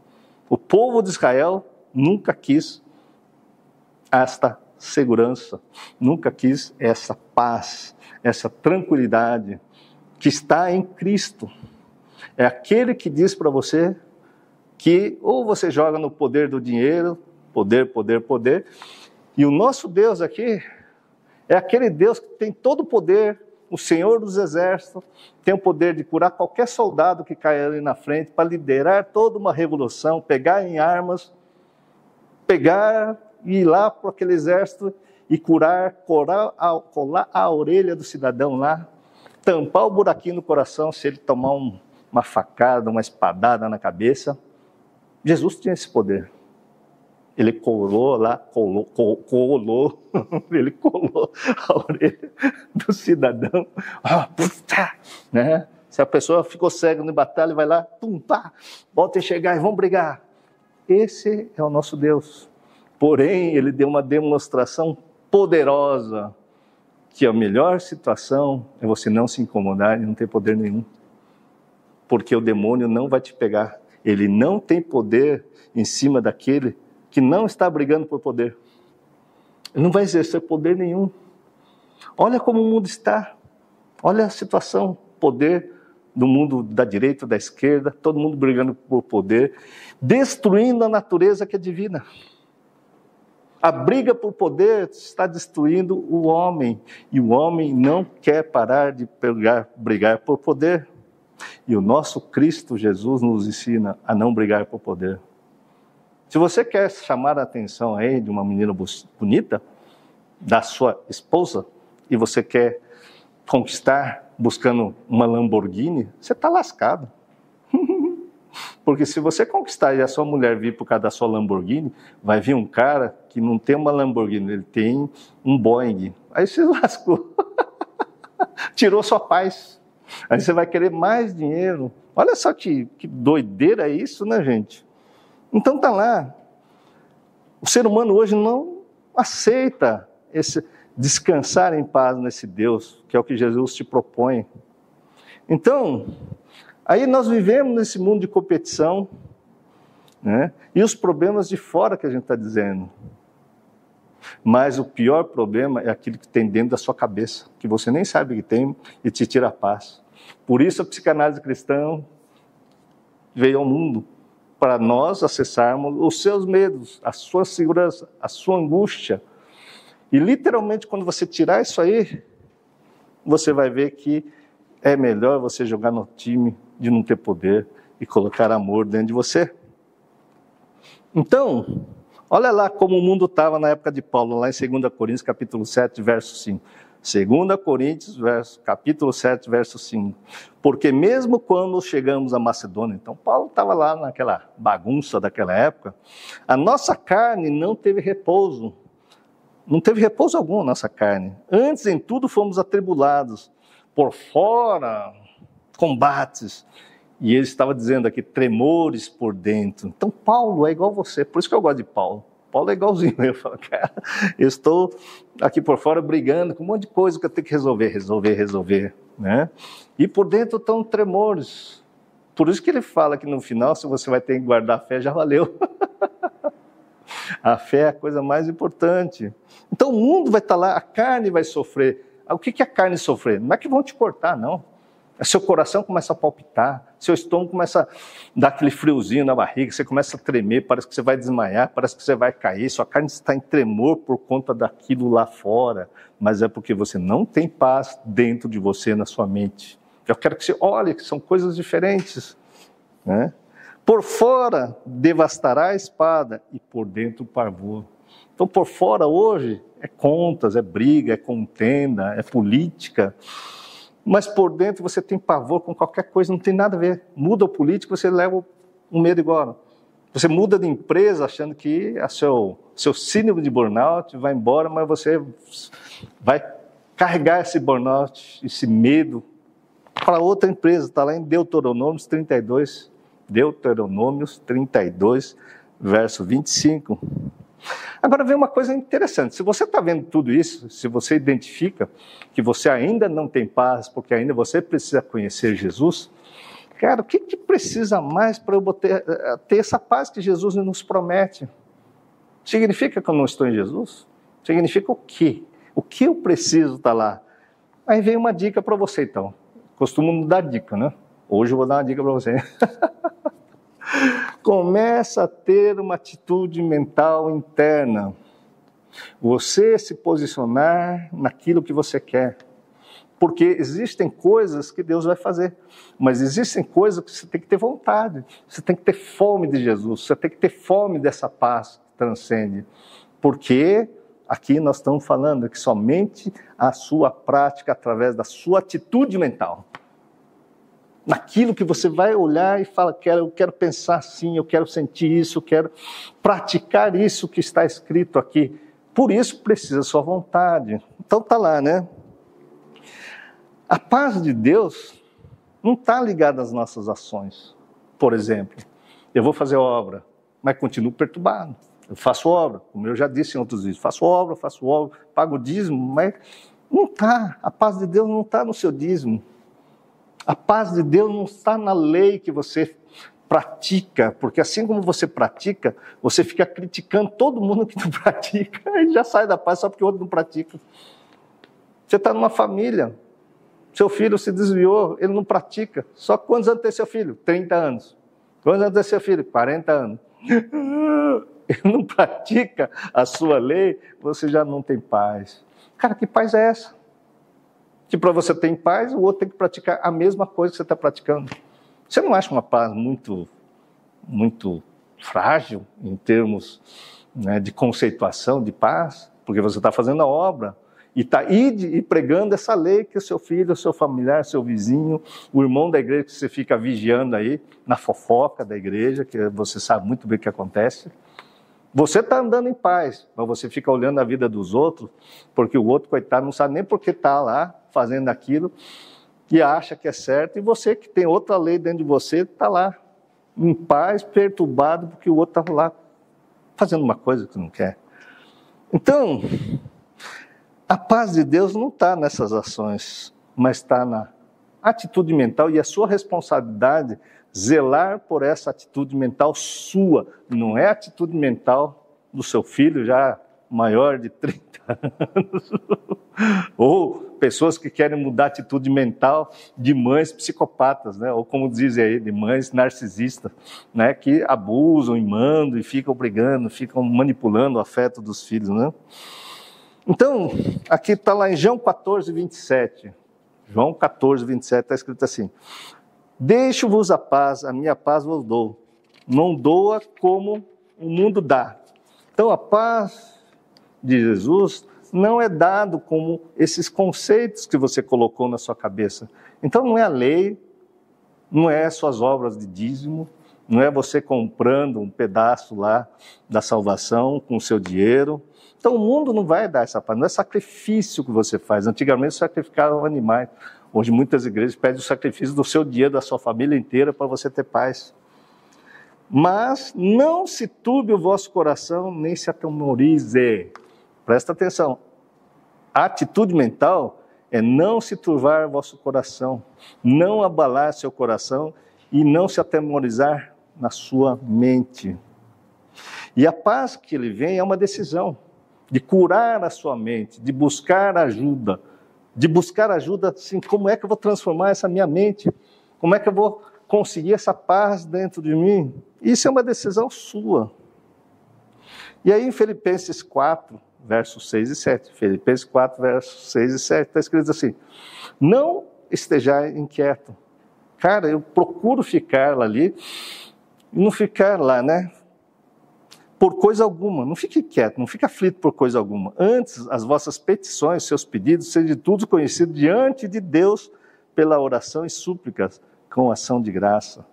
O povo de Israel nunca quis esta segurança, nunca quis essa paz, essa tranquilidade que está em Cristo. É aquele que diz para você que ou você joga no poder do dinheiro, poder, poder, poder, e o nosso Deus aqui é aquele Deus que tem todo o poder, o Senhor dos exércitos, tem o poder de curar qualquer soldado que caia ali na frente, para liderar toda uma revolução, pegar em armas pegar e ir lá para aquele exército e curar, colar a, colar a orelha do cidadão lá, tampar o buraquinho no coração se ele tomar um, uma facada, uma espadada na cabeça. Jesus tinha esse poder. Ele colou lá, colou, colou, ele colou a orelha do cidadão. Oh, puta, né? Se a pessoa ficou cega no batalha, vai lá, pum, pá, volta a enxergar e vamos brigar. Esse é o nosso Deus. Porém, ele deu uma demonstração poderosa que a melhor situação é você não se incomodar e não ter poder nenhum. Porque o demônio não vai te pegar. Ele não tem poder em cima daquele que não está brigando por poder. Ele não vai exercer poder nenhum. Olha como o mundo está. Olha a situação, poder do mundo da direita, da esquerda, todo mundo brigando por poder, destruindo a natureza que é divina. A briga por poder está destruindo o homem, e o homem não quer parar de brigar, brigar por poder. E o nosso Cristo Jesus nos ensina a não brigar por poder. Se você quer chamar a atenção aí de uma menina bonita, da sua esposa, e você quer conquistar buscando uma Lamborghini, você está lascado. Porque se você conquistar e a sua mulher vir por causa da sua Lamborghini, vai vir um cara que não tem uma Lamborghini, ele tem um Boeing. Aí você lascou. Tirou sua paz. Aí você vai querer mais dinheiro. Olha só que, que doideira isso, né, gente? Então tá lá. O ser humano hoje não aceita esse descansar em paz nesse Deus, que é o que Jesus te propõe. Então, aí nós vivemos nesse mundo de competição, né? E os problemas de fora que a gente está dizendo. Mas o pior problema é aquilo que tem dentro da sua cabeça, que você nem sabe que tem e te tira a paz. Por isso a psicanálise cristã veio ao mundo para nós acessarmos os seus medos, a sua segurança, a sua angústia. E literalmente quando você tirar isso aí, você vai ver que é melhor você jogar no time de não ter poder e colocar amor dentro de você. Então, olha lá como o mundo estava na época de Paulo, lá em 2 Coríntios capítulo 7, verso 5. 2 Coríntios, verso, capítulo 7, verso 5. Porque mesmo quando chegamos a Macedônia, então Paulo estava lá naquela bagunça daquela época, a nossa carne não teve repouso. Não teve repouso algum a nossa carne. Antes em tudo fomos atribulados. Por fora, combates. E ele estava dizendo aqui, tremores por dentro. Então Paulo é igual você, por isso que eu gosto de Paulo. Paulo é igualzinho. Eu falo, cara, eu estou aqui por fora brigando com um monte de coisa que eu tenho que resolver, resolver, resolver. Né? E por dentro estão tremores. Por isso que ele fala que no final, se você vai ter que guardar a fé, já valeu. a fé é a coisa mais importante. Então o mundo vai estar lá, a carne vai sofrer. O que é a carne sofrer? Não é que vão te cortar, não. Seu coração começa a palpitar, seu estômago começa a dar aquele friozinho na barriga, você começa a tremer, parece que você vai desmaiar, parece que você vai cair, sua carne está em tremor por conta daquilo lá fora, mas é porque você não tem paz dentro de você, na sua mente. Eu quero que você olhe que são coisas diferentes. Né? Por fora devastará a espada e por dentro o pavor. Então, por fora hoje é contas, é briga, é contenda, é política mas por dentro você tem pavor com qualquer coisa, não tem nada a ver. Muda o político, você leva um medo igual. Você muda de empresa achando que a seu, seu síndrome de burnout vai embora, mas você vai carregar esse burnout, esse medo, para outra empresa. Está lá em Deuteronômios 32, Deuteronômios 32, verso 25. Agora vem uma coisa interessante: se você está vendo tudo isso, se você identifica que você ainda não tem paz, porque ainda você precisa conhecer Jesus, cara, o que, que precisa mais para eu ter, eh, ter essa paz que Jesus nos promete? Significa que eu não estou em Jesus? Significa o quê? O que eu preciso estar tá lá? Aí vem uma dica para você, então. Costumo dar dica, né? Hoje eu vou dar uma dica para você. Começa a ter uma atitude mental interna. Você se posicionar naquilo que você quer. Porque existem coisas que Deus vai fazer, mas existem coisas que você tem que ter vontade, você tem que ter fome de Jesus, você tem que ter fome dessa paz que transcende. Porque aqui nós estamos falando que somente a sua prática, através da sua atitude mental, naquilo que você vai olhar e fala, quero, eu quero pensar assim, eu quero sentir isso, eu quero praticar isso que está escrito aqui. Por isso precisa sua vontade. Então tá lá, né? A paz de Deus não está ligada às nossas ações. Por exemplo, eu vou fazer obra, mas continuo perturbado. Eu faço obra, como eu já disse em outros vídeos, faço obra, faço obra, pago dízimo, mas não está. A paz de Deus não está no seu dízimo. A paz de Deus não está na lei que você pratica, porque assim como você pratica, você fica criticando todo mundo que não pratica e já sai da paz só porque o outro não pratica. Você está numa família, seu filho se desviou, ele não pratica. Só quantos anos tem seu filho? 30 anos. Quantos anos tem seu filho? 40 anos. Ele não pratica a sua lei, você já não tem paz. Cara, que paz é essa? Que para você ter paz, o outro tem que praticar a mesma coisa que você está praticando. Você não acha uma paz muito, muito frágil em termos né, de conceituação de paz? Porque você está fazendo a obra e está e pregando essa lei que o seu filho, o seu familiar, seu vizinho, o irmão da igreja que você fica vigiando aí na fofoca da igreja, que você sabe muito bem o que acontece. Você está andando em paz, mas você fica olhando a vida dos outros, porque o outro, coitado, não sabe nem por que está lá fazendo aquilo e acha que é certo, e você que tem outra lei dentro de você está lá em paz, perturbado, porque o outro está lá fazendo uma coisa que não quer. Então, a paz de Deus não está nessas ações, mas está na atitude mental e a sua responsabilidade zelar por essa atitude mental sua, não é atitude mental do seu filho já maior de 30 anos, ou pessoas que querem mudar a atitude mental de mães psicopatas, né? ou como dizem aí, de mães narcisistas, né? que abusam e mandam e ficam brigando, ficam manipulando o afeto dos filhos. Né? Então, aqui está lá em João 14, 27. João 14, 27 está escrito assim: Deixo-vos a paz, a minha paz vos dou. Não doa como o mundo dá. Então, a paz de Jesus não é dado como esses conceitos que você colocou na sua cabeça. Então não é a lei, não é suas obras de dízimo, não é você comprando um pedaço lá da salvação com o seu dinheiro. Então o mundo não vai dar essa paz, não é sacrifício que você faz. Antigamente sacrificavam animais. Hoje muitas igrejas pedem o sacrifício do seu dinheiro, da sua família inteira, para você ter paz. Mas não se turbe o vosso coração, nem se atemorize. Presta atenção. A atitude mental é não se turvar vosso coração, não abalar seu coração e não se atemorizar na sua mente. E a paz que ele vem é uma decisão de curar a sua mente, de buscar ajuda, de buscar ajuda assim, como é que eu vou transformar essa minha mente? Como é que eu vou conseguir essa paz dentro de mim? Isso é uma decisão sua. E aí em Filipenses 4, versos 6 e 7. Filipenses 4, versos 6 e 7, está escrito assim: Não esteja inquieto. Cara, eu procuro ficar ali, não ficar lá, né? Por coisa alguma, não fique quieto, não fique aflito por coisa alguma. Antes, as vossas petições, seus pedidos, sejam de tudo conhecidos diante de Deus pela oração e súplicas, com ação de graça.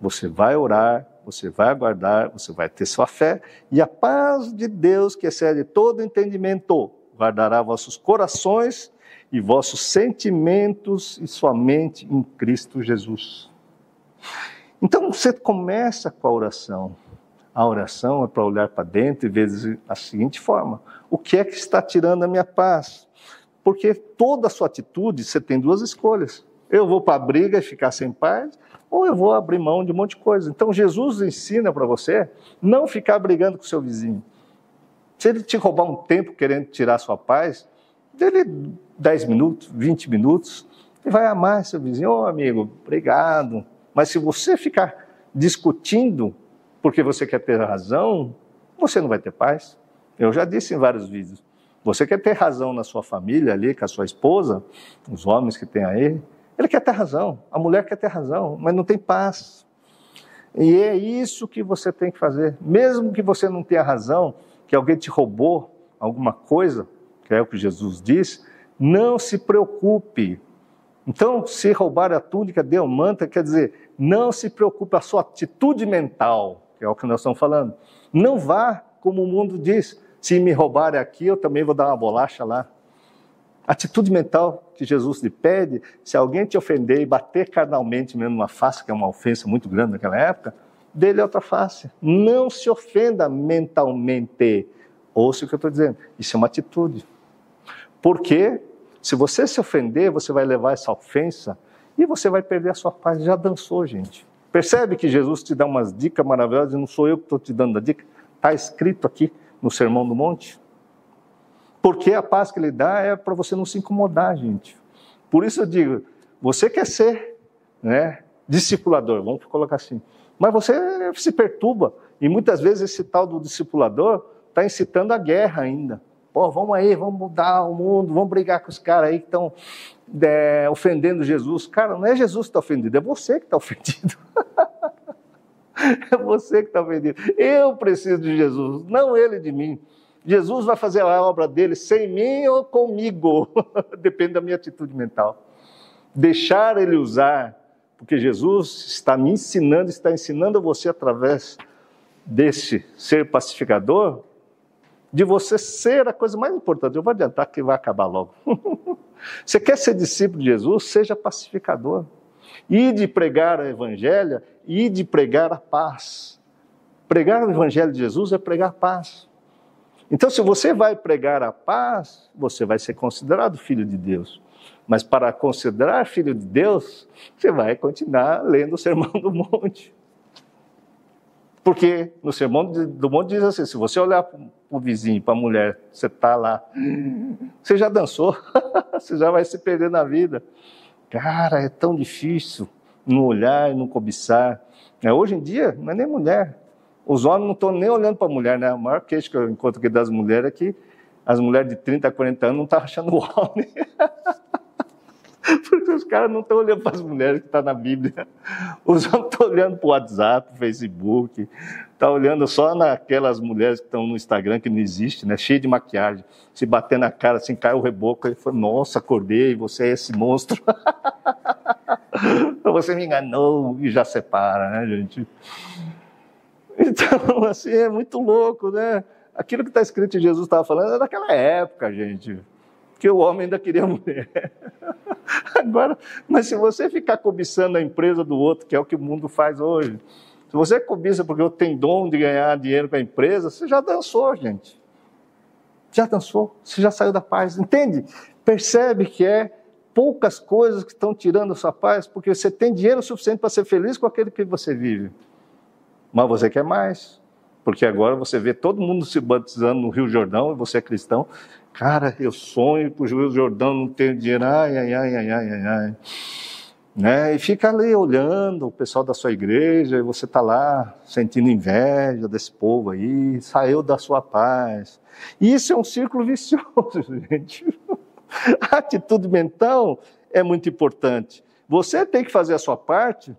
Você vai orar, você vai aguardar, você vai ter sua fé, e a paz de Deus, que excede todo entendimento, guardará vossos corações e vossos sentimentos e sua mente em Cristo Jesus. Então você começa com a oração. A oração é para olhar para dentro e ver da seguinte forma: o que é que está tirando a minha paz? Porque toda a sua atitude, você tem duas escolhas. Eu vou para a briga e ficar sem paz, ou eu vou abrir mão de um monte de coisa. Então Jesus ensina para você não ficar brigando com seu vizinho. Se ele te roubar um tempo querendo tirar sua paz, dele 10 minutos, 20 minutos, e vai amar seu vizinho. Ô oh, amigo, obrigado. Mas se você ficar discutindo porque você quer ter razão, você não vai ter paz. Eu já disse em vários vídeos. Você quer ter razão na sua família ali, com a sua esposa, os homens que tem aí, ele quer ter razão, a mulher quer ter razão, mas não tem paz. E é isso que você tem que fazer. Mesmo que você não tenha razão, que alguém te roubou alguma coisa, que é o que Jesus diz, não se preocupe. Então, se roubar a túnica, o manta, quer dizer, não se preocupe, a sua atitude mental, que é o que nós estamos falando. Não vá como o mundo diz, se me roubarem aqui, eu também vou dar uma bolacha lá. Atitude mental que Jesus lhe pede, se alguém te ofender e bater carnalmente mesmo numa face, que é uma ofensa muito grande naquela época, dele outra face. Não se ofenda mentalmente. Ouça o que eu estou dizendo. Isso é uma atitude. Porque se você se ofender, você vai levar essa ofensa e você vai perder a sua paz. Já dançou, gente. Percebe que Jesus te dá umas dicas maravilhosas e não sou eu que estou te dando a dica? Está escrito aqui no Sermão do Monte. Porque a paz que ele dá é para você não se incomodar, gente. Por isso eu digo, você quer ser né, discipulador, vamos colocar assim. Mas você se perturba. E muitas vezes esse tal do discipulador está incitando a guerra ainda. Pô, vamos aí, vamos mudar o mundo, vamos brigar com os caras aí que estão é, ofendendo Jesus. Cara, não é Jesus que está ofendido, é você que está ofendido. é você que está ofendido. Eu preciso de Jesus, não ele de mim. Jesus vai fazer a obra dele sem mim ou comigo, depende da minha atitude mental. Deixar ele usar, porque Jesus está me ensinando, está ensinando você através desse ser pacificador, de você ser a coisa mais importante. Eu vou adiantar que vai acabar logo. você quer ser discípulo de Jesus? Seja pacificador. E de pregar o evangelho, e de pregar a paz. Pregar o evangelho de Jesus é pregar paz. Então, se você vai pregar a paz, você vai ser considerado filho de Deus. Mas para considerar filho de Deus, você vai continuar lendo o Sermão do Monte. Porque no Sermão do Monte diz assim: se você olhar para o vizinho, para a mulher, você está lá, você já dançou, você já vai se perder na vida. Cara, é tão difícil não olhar e não cobiçar. É, hoje em dia, não é nem mulher. Os homens não estão nem olhando para a mulher, né? A maior queixa que eu encontro aqui das mulheres é que as mulheres de 30, 40 anos não estão achando o homem. Porque os caras não estão olhando para as mulheres que estão tá na Bíblia. Os homens estão olhando para o WhatsApp, Facebook, estão tá olhando só naquelas mulheres que estão no Instagram, que não existe, né? cheio de maquiagem. Se bater na cara, assim, cai o reboco, ele fala, nossa, acordei, você é esse monstro. você me enganou e já separa, né, gente? Então, assim, é muito louco, né? Aquilo que está escrito em Jesus estava falando é daquela época, gente que o homem ainda queria mulher. Agora, mas se você ficar cobiçando a empresa do outro, que é o que o mundo faz hoje, se você cobiça porque eu tenho dom de ganhar dinheiro com a empresa, você já dançou, gente. Já dançou, você já saiu da paz, entende? Percebe que é poucas coisas que estão tirando a sua paz, porque você tem dinheiro suficiente para ser feliz com aquele que você vive. Mas você quer mais, porque agora você vê todo mundo se batizando no Rio Jordão e você é cristão, Cara, eu sonho para o Rio Jordão, não tenho dinheiro, ai, ai, ai, ai, ai, ai. Né? E fica ali olhando o pessoal da sua igreja, e você está lá sentindo inveja desse povo aí, saiu da sua paz. E isso é um círculo vicioso, gente. A atitude mental é muito importante. Você tem que fazer a sua parte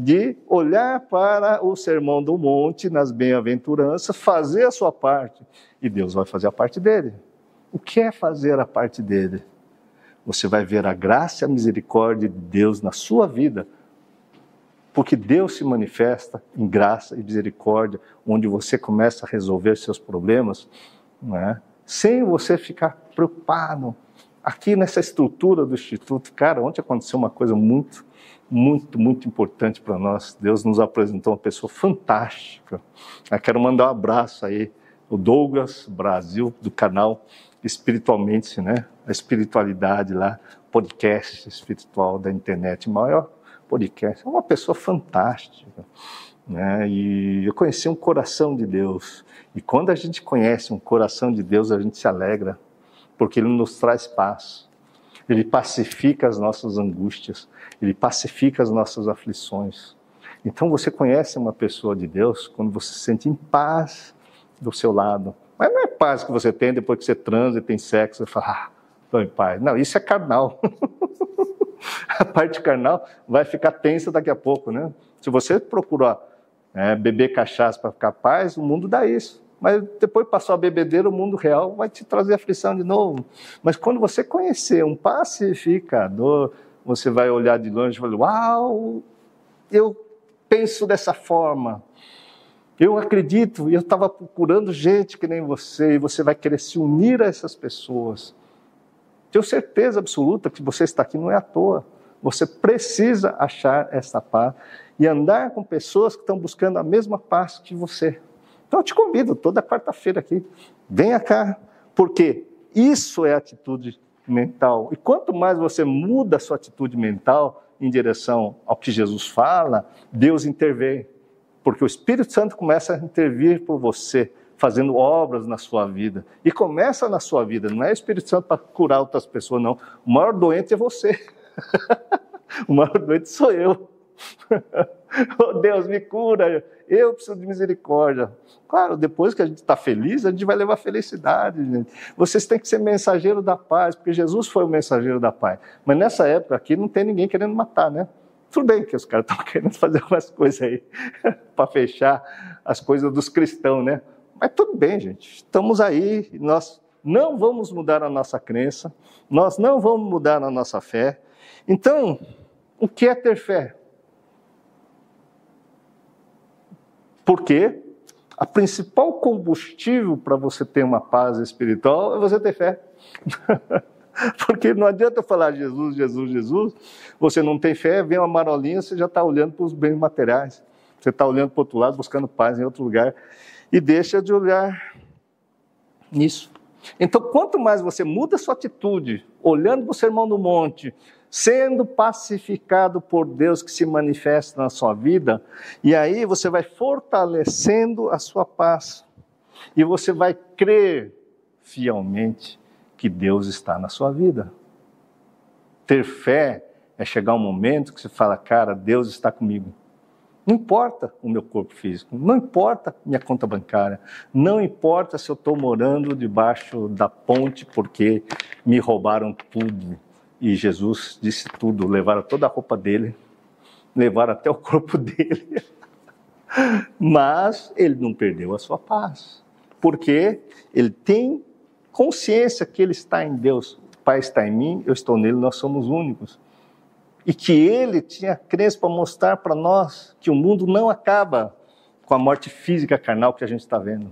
de olhar para o sermão do monte nas bem-aventuranças, fazer a sua parte, e Deus vai fazer a parte dele. O que é fazer a parte dele? Você vai ver a graça e a misericórdia de Deus na sua vida, porque Deus se manifesta em graça e misericórdia, onde você começa a resolver seus problemas, né? sem você ficar preocupado. Aqui nessa estrutura do Instituto, cara, ontem aconteceu uma coisa muito, muito, muito importante para nós. Deus nos apresentou uma pessoa fantástica. Eu quero mandar um abraço aí, o Douglas Brasil, do canal espiritualmente, né? A espiritualidade lá, podcast espiritual da internet, maior podcast. É uma pessoa fantástica, né? E eu conheci um coração de Deus. E quando a gente conhece um coração de Deus, a gente se alegra, porque ele nos traz paz. Ele pacifica as nossas angústias, ele pacifica as nossas aflições. Então você conhece uma pessoa de Deus quando você se sente em paz do seu lado, mas não é paz que você tem depois que você transa e tem sexo, você fala, ah, estou em paz. Não, isso é carnal. a parte carnal vai ficar tensa daqui a pouco, né? Se você procurar é, beber cachaça para ficar paz, o mundo dá isso. Mas depois passou a bebedeira, o mundo real vai te trazer aflição de novo. Mas quando você conhecer um pacificador, você vai olhar de longe e falar: Uau, eu penso dessa forma. Eu acredito, eu estava procurando gente que nem você, e você vai querer se unir a essas pessoas. Tenho certeza absoluta que você está aqui não é à toa. Você precisa achar essa paz e andar com pessoas que estão buscando a mesma paz que você. Então eu te convido toda quarta-feira aqui, venha cá, porque isso é atitude mental. E quanto mais você muda a sua atitude mental em direção ao que Jesus fala, Deus intervém. Porque o Espírito Santo começa a intervir por você, fazendo obras na sua vida. E começa na sua vida, não é o Espírito Santo para curar outras pessoas, não. O maior doente é você. o maior doente sou eu. oh Deus, me cura, eu preciso de misericórdia. Claro, depois que a gente está feliz, a gente vai levar felicidade. Gente. Vocês têm que ser mensageiro da paz, porque Jesus foi o mensageiro da paz. Mas nessa época aqui não tem ninguém querendo matar, né? Tudo bem que os caras estão querendo fazer algumas coisas aí para fechar as coisas dos cristãos, né? Mas tudo bem, gente. Estamos aí, nós não vamos mudar a nossa crença, nós não vamos mudar a nossa fé. Então, o que é ter fé? Porque a principal combustível para você ter uma paz espiritual é você ter fé. Porque não adianta falar Jesus, Jesus, Jesus, você não tem fé, vem uma marolinha, você já está olhando para os bens materiais. Você está olhando para o outro lado, buscando paz em outro lugar. E deixa de olhar nisso. Então, quanto mais você muda sua atitude, olhando para o sermão do monte, sendo pacificado por Deus que se manifesta na sua vida, e aí você vai fortalecendo a sua paz, e você vai crer fielmente que Deus está na sua vida. Ter fé é chegar um momento que você fala, cara, Deus está comigo. Não importa o meu corpo físico, não importa minha conta bancária, não importa se eu estou morando debaixo da ponte porque me roubaram tudo e Jesus disse tudo, levaram toda a roupa dele, levaram até o corpo dele. Mas ele não perdeu a sua paz, porque ele tem consciência que ele está em Deus. O Pai está em mim, eu estou nele, nós somos únicos. E que ele tinha crença para mostrar para nós que o mundo não acaba com a morte física carnal que a gente está vendo.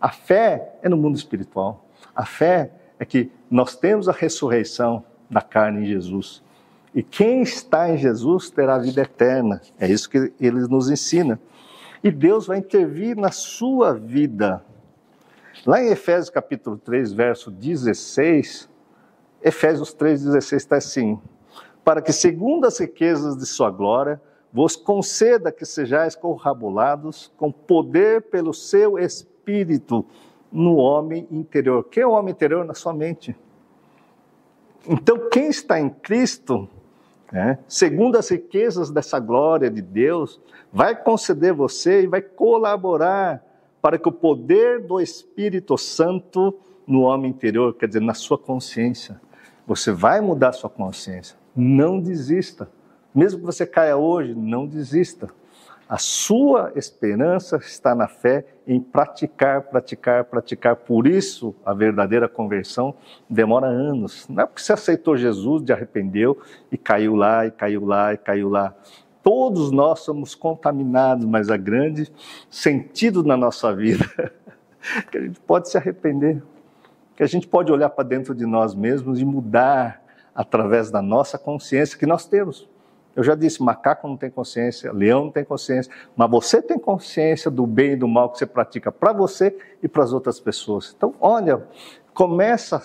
A fé é no mundo espiritual. A fé é que nós temos a ressurreição da carne em Jesus. E quem está em Jesus terá vida eterna. É isso que ele nos ensina. E Deus vai intervir na sua vida. Lá em Efésios capítulo 3, verso 16, Efésios 3, 16 está assim: Para que, segundo as riquezas de sua glória, vos conceda que sejais corrabulados com poder pelo seu espírito no homem interior. Que é o homem interior? Na sua mente. Então, quem está em Cristo, né, segundo as riquezas dessa glória de Deus, vai conceder você e vai colaborar para que o poder do Espírito Santo no homem interior, quer dizer, na sua consciência, você vai mudar sua consciência. Não desista. Mesmo que você caia hoje, não desista. A sua esperança está na fé em praticar, praticar, praticar. Por isso, a verdadeira conversão demora anos. Não é porque você aceitou Jesus, te arrependeu e caiu lá, e caiu lá, e caiu lá. Todos nós somos contaminados, mas há grande sentido na nossa vida que a gente pode se arrepender, que a gente pode olhar para dentro de nós mesmos e mudar através da nossa consciência que nós temos. Eu já disse, macaco não tem consciência, leão não tem consciência, mas você tem consciência do bem e do mal que você pratica para você e para as outras pessoas. Então, olha, começa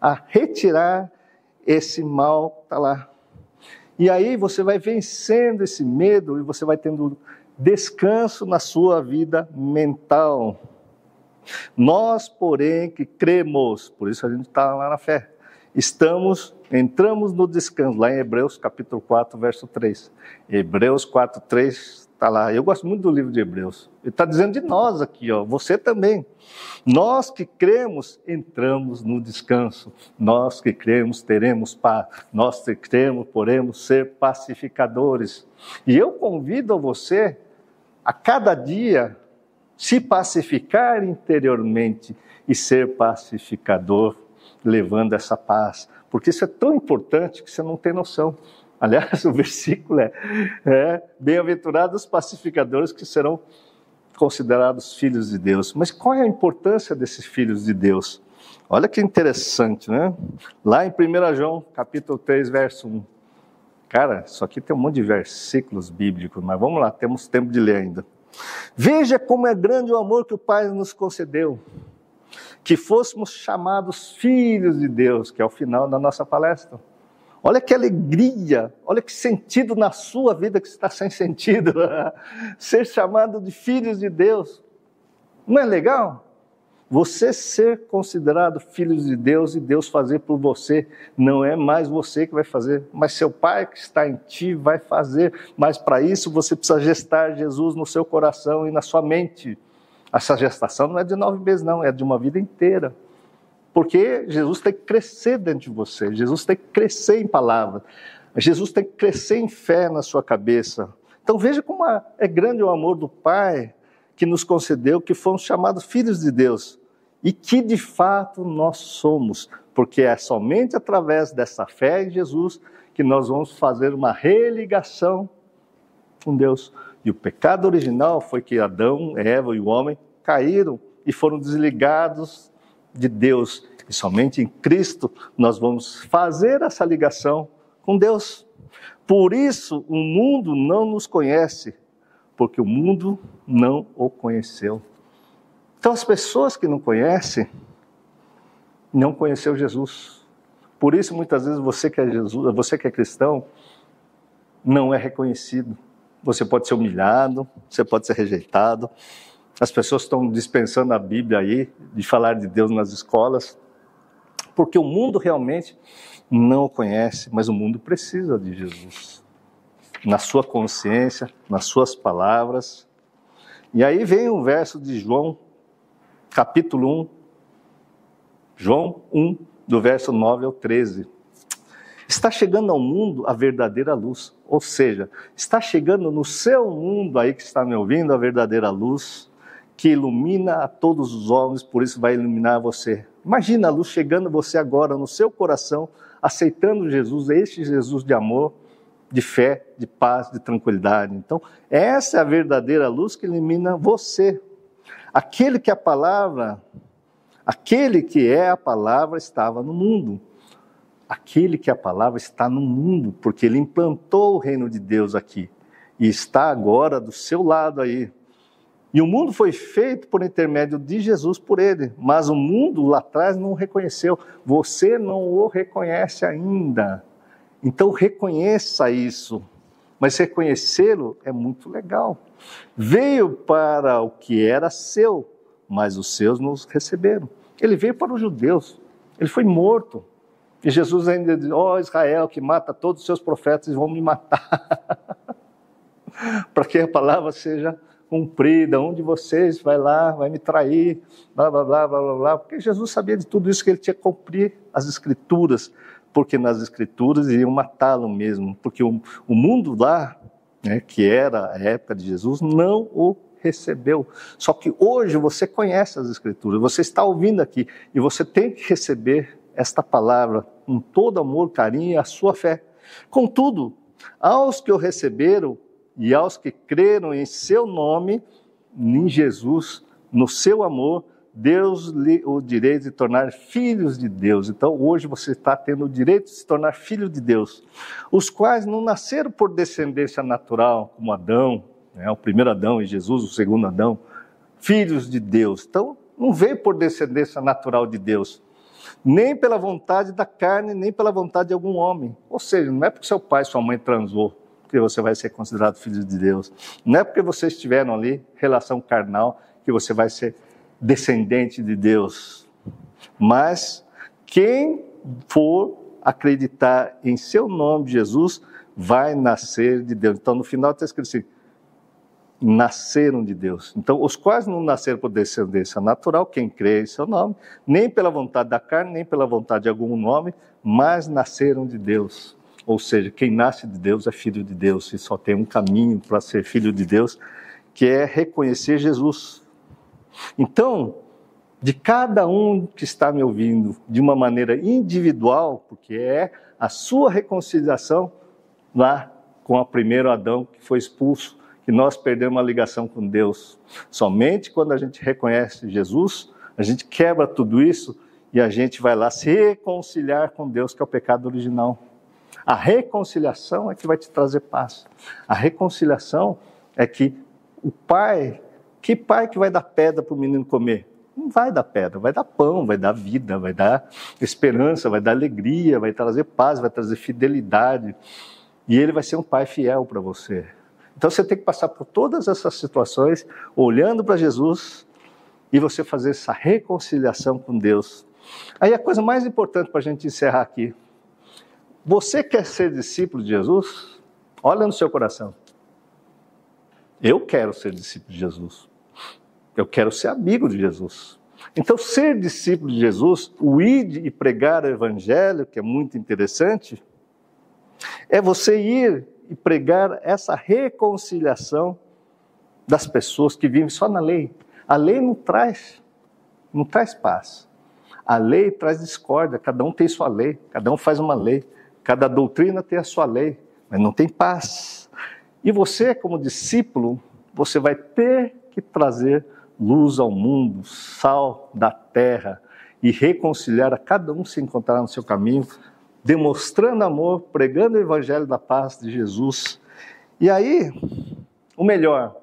a retirar esse mal que está lá. E aí você vai vencendo esse medo e você vai tendo descanso na sua vida mental. Nós, porém, que cremos, por isso a gente está lá na fé, estamos, entramos no descanso, lá em Hebreus capítulo 4, verso 3. Hebreus 4, 3 está lá. Eu gosto muito do livro de Hebreus. Ele está dizendo de nós aqui, ó, você também. Nós que cremos, entramos no descanso. Nós que cremos, teremos paz. Nós que cremos, poremos ser pacificadores. E eu convido você a cada dia se pacificar interiormente e ser pacificador, levando essa paz. Porque isso é tão importante que você não tem noção. Aliás, o versículo é, é bem-aventurados os pacificadores que serão considerados filhos de Deus. Mas qual é a importância desses filhos de Deus? Olha que interessante, né? Lá em 1 João, capítulo 3, verso 1. Cara, isso aqui tem um monte de versículos bíblicos, mas vamos lá, temos tempo de ler ainda. Veja como é grande o amor que o Pai nos concedeu, que fôssemos chamados filhos de Deus, que é o final da nossa palestra. Olha que alegria, olha que sentido na sua vida que está sem sentido. ser chamado de filhos de Deus. Não é legal? Você ser considerado filho de Deus e Deus fazer por você, não é mais você que vai fazer, mas seu Pai que está em ti vai fazer. Mas para isso você precisa gestar Jesus no seu coração e na sua mente. Essa gestação não é de nove meses, não, é de uma vida inteira. Porque Jesus tem que crescer dentro de você, Jesus tem que crescer em palavra, Jesus tem que crescer em fé na sua cabeça. Então veja como é grande o amor do Pai que nos concedeu, que fomos chamados filhos de Deus e que de fato nós somos, porque é somente através dessa fé em Jesus que nós vamos fazer uma religação com Deus. E o pecado original foi que Adão, Eva e o homem caíram e foram desligados de Deus. E somente em Cristo nós vamos fazer essa ligação com Deus. Por isso o mundo não nos conhece, porque o mundo não o conheceu. Então, as pessoas que não conhecem, não conheceu Jesus. Por isso, muitas vezes, você que é, Jesus, você que é cristão, não é reconhecido. Você pode ser humilhado, você pode ser rejeitado. As pessoas estão dispensando a Bíblia aí, de falar de Deus nas escolas, porque o mundo realmente não o conhece, mas o mundo precisa de Jesus. Na sua consciência, nas suas palavras. E aí vem o verso de João capítulo 1, João 1, do verso 9 ao 13. Está chegando ao mundo a verdadeira luz, ou seja, está chegando no seu mundo aí que está me ouvindo a verdadeira luz que ilumina a todos os homens, por isso vai iluminar você. Imagina a luz chegando você agora no seu coração, aceitando Jesus, este Jesus de amor, de fé, de paz, de tranquilidade. Então, essa é a verdadeira luz que ilumina você, Aquele que a palavra, aquele que é a palavra estava no mundo. Aquele que a palavra está no mundo, porque ele implantou o reino de Deus aqui e está agora do seu lado aí. E o mundo foi feito por intermédio de Jesus por ele, mas o mundo lá atrás não o reconheceu. Você não o reconhece ainda. Então reconheça isso. Mas reconhecê-lo é muito legal. Veio para o que era seu, mas os seus não receberam. Ele veio para os judeus, ele foi morto. E Jesus ainda diz: Ó oh, Israel, que mata todos os seus profetas, vão me matar. para que a palavra seja cumprida. Um de vocês vai lá, vai me trair, blá, blá, blá, blá, blá, blá. Porque Jesus sabia de tudo isso, que ele tinha que cumprir as escrituras, porque nas escrituras iriam matá-lo mesmo. Porque o, o mundo lá né, que era a época de Jesus, não o recebeu. Só que hoje você conhece as Escrituras, você está ouvindo aqui e você tem que receber esta palavra com todo amor, carinho e a sua fé. Contudo, aos que o receberam e aos que creram em seu nome, em Jesus, no seu amor, Deus lhe o direito de tornar filhos de Deus. Então, hoje você está tendo o direito de se tornar filho de Deus, os quais não nasceram por descendência natural, como Adão, né, o primeiro Adão e Jesus, o segundo Adão, filhos de Deus. Então, não veio por descendência natural de Deus, nem pela vontade da carne, nem pela vontade de algum homem. Ou seja, não é porque seu pai e sua mãe transou que você vai ser considerado filho de Deus. Não é porque vocês tiveram ali relação carnal que você vai ser descendente de Deus. Mas quem for acreditar em seu nome, Jesus, vai nascer de Deus. Então, no final está escrito assim: nasceram de Deus. Então, os quais não nasceram por descendência natural, quem crê em seu nome, nem pela vontade da carne, nem pela vontade de algum nome, mas nasceram de Deus. Ou seja, quem nasce de Deus é filho de Deus, e só tem um caminho para ser filho de Deus, que é reconhecer Jesus. Então, de cada um que está me ouvindo, de uma maneira individual, porque é a sua reconciliação lá com o primeiro Adão que foi expulso, que nós perdemos a ligação com Deus. Somente quando a gente reconhece Jesus, a gente quebra tudo isso e a gente vai lá se reconciliar com Deus, que é o pecado original. A reconciliação é que vai te trazer paz. A reconciliação é que o pai, que pai que vai dar pedra para o menino comer? Não vai dar pedra, vai dar pão, vai dar vida, vai dar esperança, vai dar alegria, vai trazer paz, vai trazer fidelidade. E ele vai ser um pai fiel para você. Então você tem que passar por todas essas situações, olhando para Jesus e você fazer essa reconciliação com Deus. Aí a coisa mais importante para a gente encerrar aqui. Você quer ser discípulo de Jesus? Olha no seu coração. Eu quero ser discípulo de Jesus. Eu quero ser amigo de Jesus. Então, ser discípulo de Jesus, o ir e pregar o evangelho, que é muito interessante, é você ir e pregar essa reconciliação das pessoas que vivem só na lei. A lei não traz, não traz paz. A lei traz discórdia, cada um tem sua lei, cada um faz uma lei, cada doutrina tem a sua lei, mas não tem paz. E você, como discípulo, você vai ter que trazer luz ao mundo, sal da terra e reconciliar a cada um se encontrar no seu caminho, demonstrando amor, pregando o evangelho da paz de Jesus. E aí, o melhor,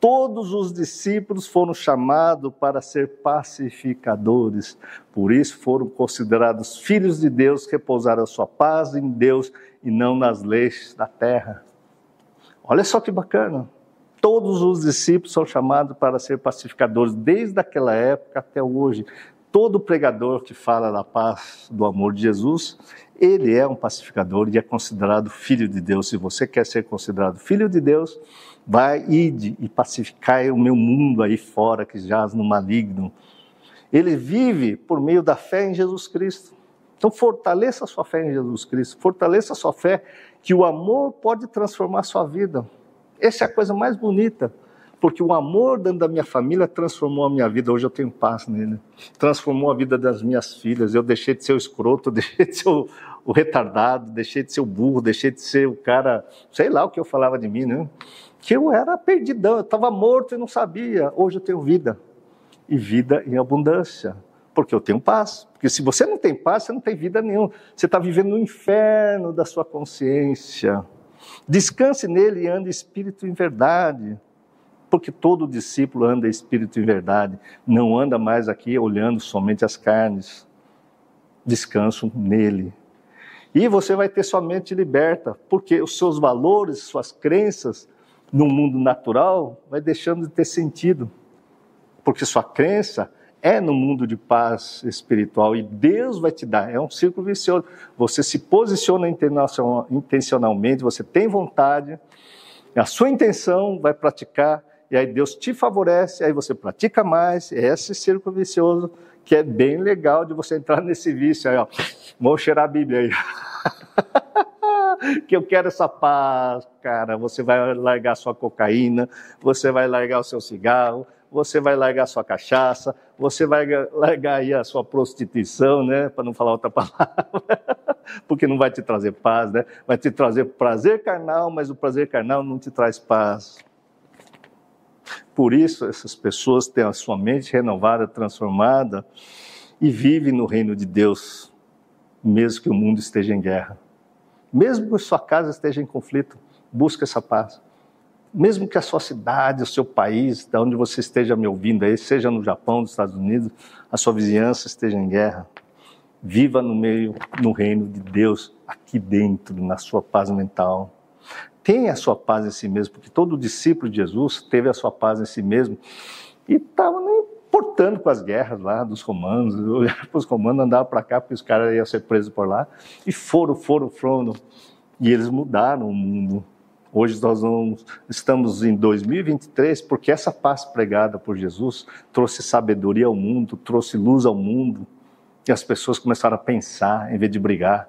todos os discípulos foram chamados para ser pacificadores, por isso foram considerados filhos de Deus, repousaram a sua paz em Deus e não nas leis da terra. Olha só que bacana. Todos os discípulos são chamados para ser pacificadores, desde aquela época até hoje. Todo pregador que fala da paz, do amor de Jesus, ele é um pacificador e é considerado filho de Deus. Se você quer ser considerado filho de Deus, vai e pacificar o meu mundo aí fora que jaz no maligno. Ele vive por meio da fé em Jesus Cristo. Então fortaleça a sua fé em Jesus Cristo, fortaleça a sua fé que o amor pode transformar a sua vida. Essa é a coisa mais bonita, porque o amor dentro da minha família transformou a minha vida. Hoje eu tenho paz nele. Transformou a vida das minhas filhas. Eu deixei de ser o escroto, deixei de ser o, o retardado, deixei de ser o burro, deixei de ser o cara, sei lá o que eu falava de mim, né? Que eu era perdidão, eu estava morto e não sabia. Hoje eu tenho vida. E vida em abundância. Porque eu tenho paz. Porque se você não tem paz, você não tem vida nenhuma. Você está vivendo no inferno da sua consciência. Descanse nele e ande espírito em verdade. Porque todo discípulo anda espírito em verdade. Não anda mais aqui olhando somente as carnes. Descanso nele. E você vai ter sua mente liberta, porque os seus valores, suas crenças no mundo natural vai deixando de ter sentido. Porque sua crença é no mundo de paz espiritual e Deus vai te dar. É um círculo vicioso. Você se posiciona intencionalmente, você tem vontade, a sua intenção vai praticar, e aí Deus te favorece, aí você pratica mais. É esse círculo vicioso que é bem legal de você entrar nesse vício aí, ó. Vamos cheirar a Bíblia aí. que eu quero essa paz, cara. Você vai largar sua cocaína, você vai largar o seu cigarro, você vai largar sua cachaça, você vai largar aí a sua prostituição, né? Para não falar outra palavra, porque não vai te trazer paz, né? Vai te trazer prazer carnal, mas o prazer carnal não te traz paz. Por isso, essas pessoas têm a sua mente renovada, transformada e vivem no reino de Deus, mesmo que o mundo esteja em guerra. Mesmo que sua casa esteja em conflito, busque essa paz. Mesmo que a sua cidade, o seu país, da onde você esteja me ouvindo aí, seja no Japão, nos Estados Unidos, a sua vizinhança esteja em guerra, viva no meio, no reino de Deus, aqui dentro, na sua paz mental. Tenha a sua paz em si mesmo, porque todo discípulo de Jesus teve a sua paz em si mesmo e estava nem importando com as guerras lá dos romanos. Os romanos andavam para cá porque os caras iam ser presos por lá. E foram, foram, foram. E eles mudaram o mundo. Hoje nós vamos, estamos em 2023 porque essa paz pregada por Jesus trouxe sabedoria ao mundo, trouxe luz ao mundo. E as pessoas começaram a pensar em vez de brigar.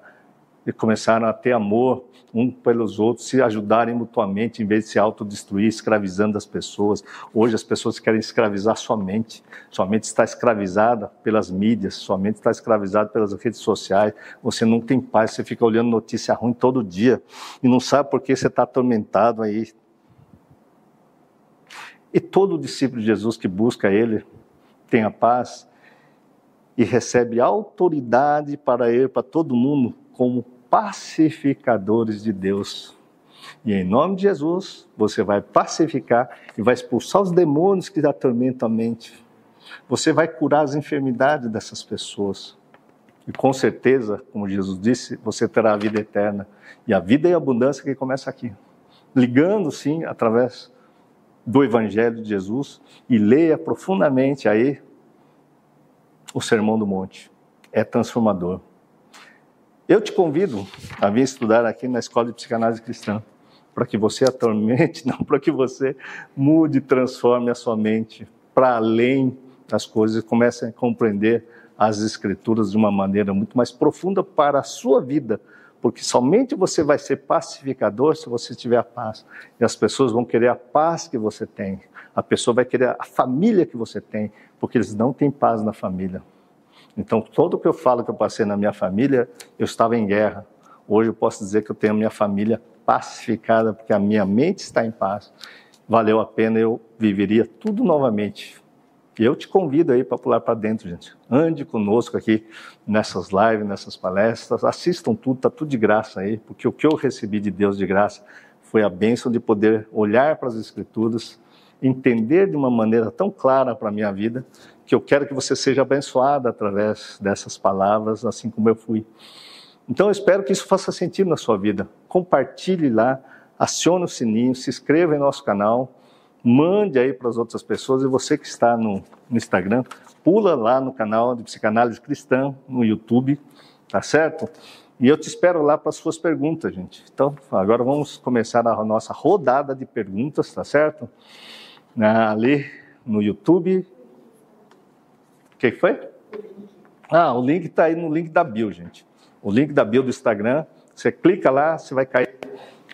E começaram a ter amor um pelos outros, se ajudarem mutuamente em vez de se autodestruir, escravizando as pessoas. Hoje as pessoas querem escravizar sua mente. Sua mente está escravizada pelas mídias, sua mente está escravizada pelas redes sociais. Você não tem paz, você fica olhando notícia ruim todo dia e não sabe por que você está atormentado aí. E todo discípulo de Jesus que busca Ele tem a paz e recebe autoridade para ir para todo mundo como pacificadores de Deus. E em nome de Jesus, você vai pacificar e vai expulsar os demônios que atormentam a mente. Você vai curar as enfermidades dessas pessoas. E com certeza, como Jesus disse, você terá a vida eterna. E a vida e a abundância que começa aqui. Ligando, sim, através do Evangelho de Jesus e leia profundamente aí o Sermão do Monte. É transformador. Eu te convido a vir estudar aqui na Escola de Psicanálise Cristã, para que você atormente, não para que você mude, transforme a sua mente para além das coisas e comece a compreender as Escrituras de uma maneira muito mais profunda para a sua vida, porque somente você vai ser pacificador se você tiver a paz. E as pessoas vão querer a paz que você tem. A pessoa vai querer a família que você tem, porque eles não têm paz na família. Então, tudo que eu falo que eu passei na minha família, eu estava em guerra. Hoje eu posso dizer que eu tenho a minha família pacificada, porque a minha mente está em paz. Valeu a pena, eu viveria tudo novamente. E eu te convido aí para pular para dentro, gente. Ande conosco aqui nessas lives, nessas palestras. Assistam tudo, está tudo de graça aí, porque o que eu recebi de Deus de graça foi a bênção de poder olhar para as Escrituras, entender de uma maneira tão clara para a minha vida que eu quero que você seja abençoado através dessas palavras, assim como eu fui. Então eu espero que isso faça sentido na sua vida. Compartilhe lá, acione o sininho, se inscreva em nosso canal, mande aí para as outras pessoas e você que está no, no Instagram, pula lá no canal de Psicanálise Cristã, no YouTube, tá certo? E eu te espero lá para as suas perguntas, gente. Então, agora vamos começar a nossa rodada de perguntas, tá certo? Ali no YouTube, que, foi? Ah, o link está aí no link da bio, gente. O link da bio do Instagram. Você clica lá, você vai cair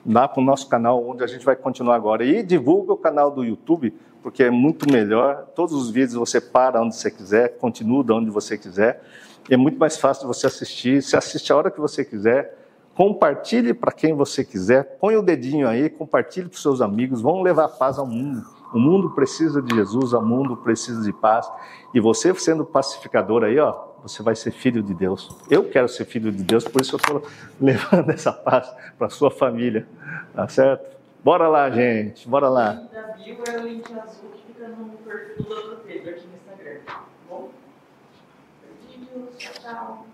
lá para o nosso canal, onde a gente vai continuar agora. E divulga o canal do YouTube, porque é muito melhor. Todos os vídeos você para onde você quiser, continua de onde você quiser. É muito mais fácil você assistir. Você assiste a hora que você quiser. Compartilhe para quem você quiser. Põe o dedinho aí, compartilhe para os seus amigos. Vamos levar paz ao mundo. O mundo precisa de Jesus, o mundo precisa de paz. E você sendo pacificador aí, ó, você vai ser filho de Deus. Eu quero ser filho de Deus, por isso eu estou levando essa paz para a sua família. Tá certo? Bora lá, gente. Bora lá. O link da bio é o link azul que fica no perfil do Dr. Pedro aqui no Instagram. Tá bom? Tchau.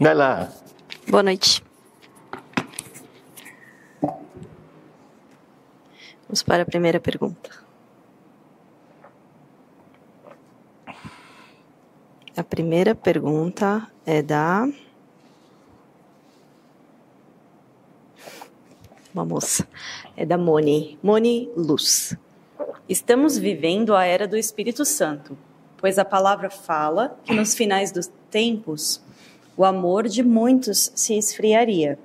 Vai lá. Boa noite. Vamos para a primeira pergunta. A primeira pergunta é da. Uma moça. É da Moni. Moni Luz. Estamos vivendo a era do Espírito Santo, pois a palavra fala que nos finais dos tempos o amor de muitos se esfriaria.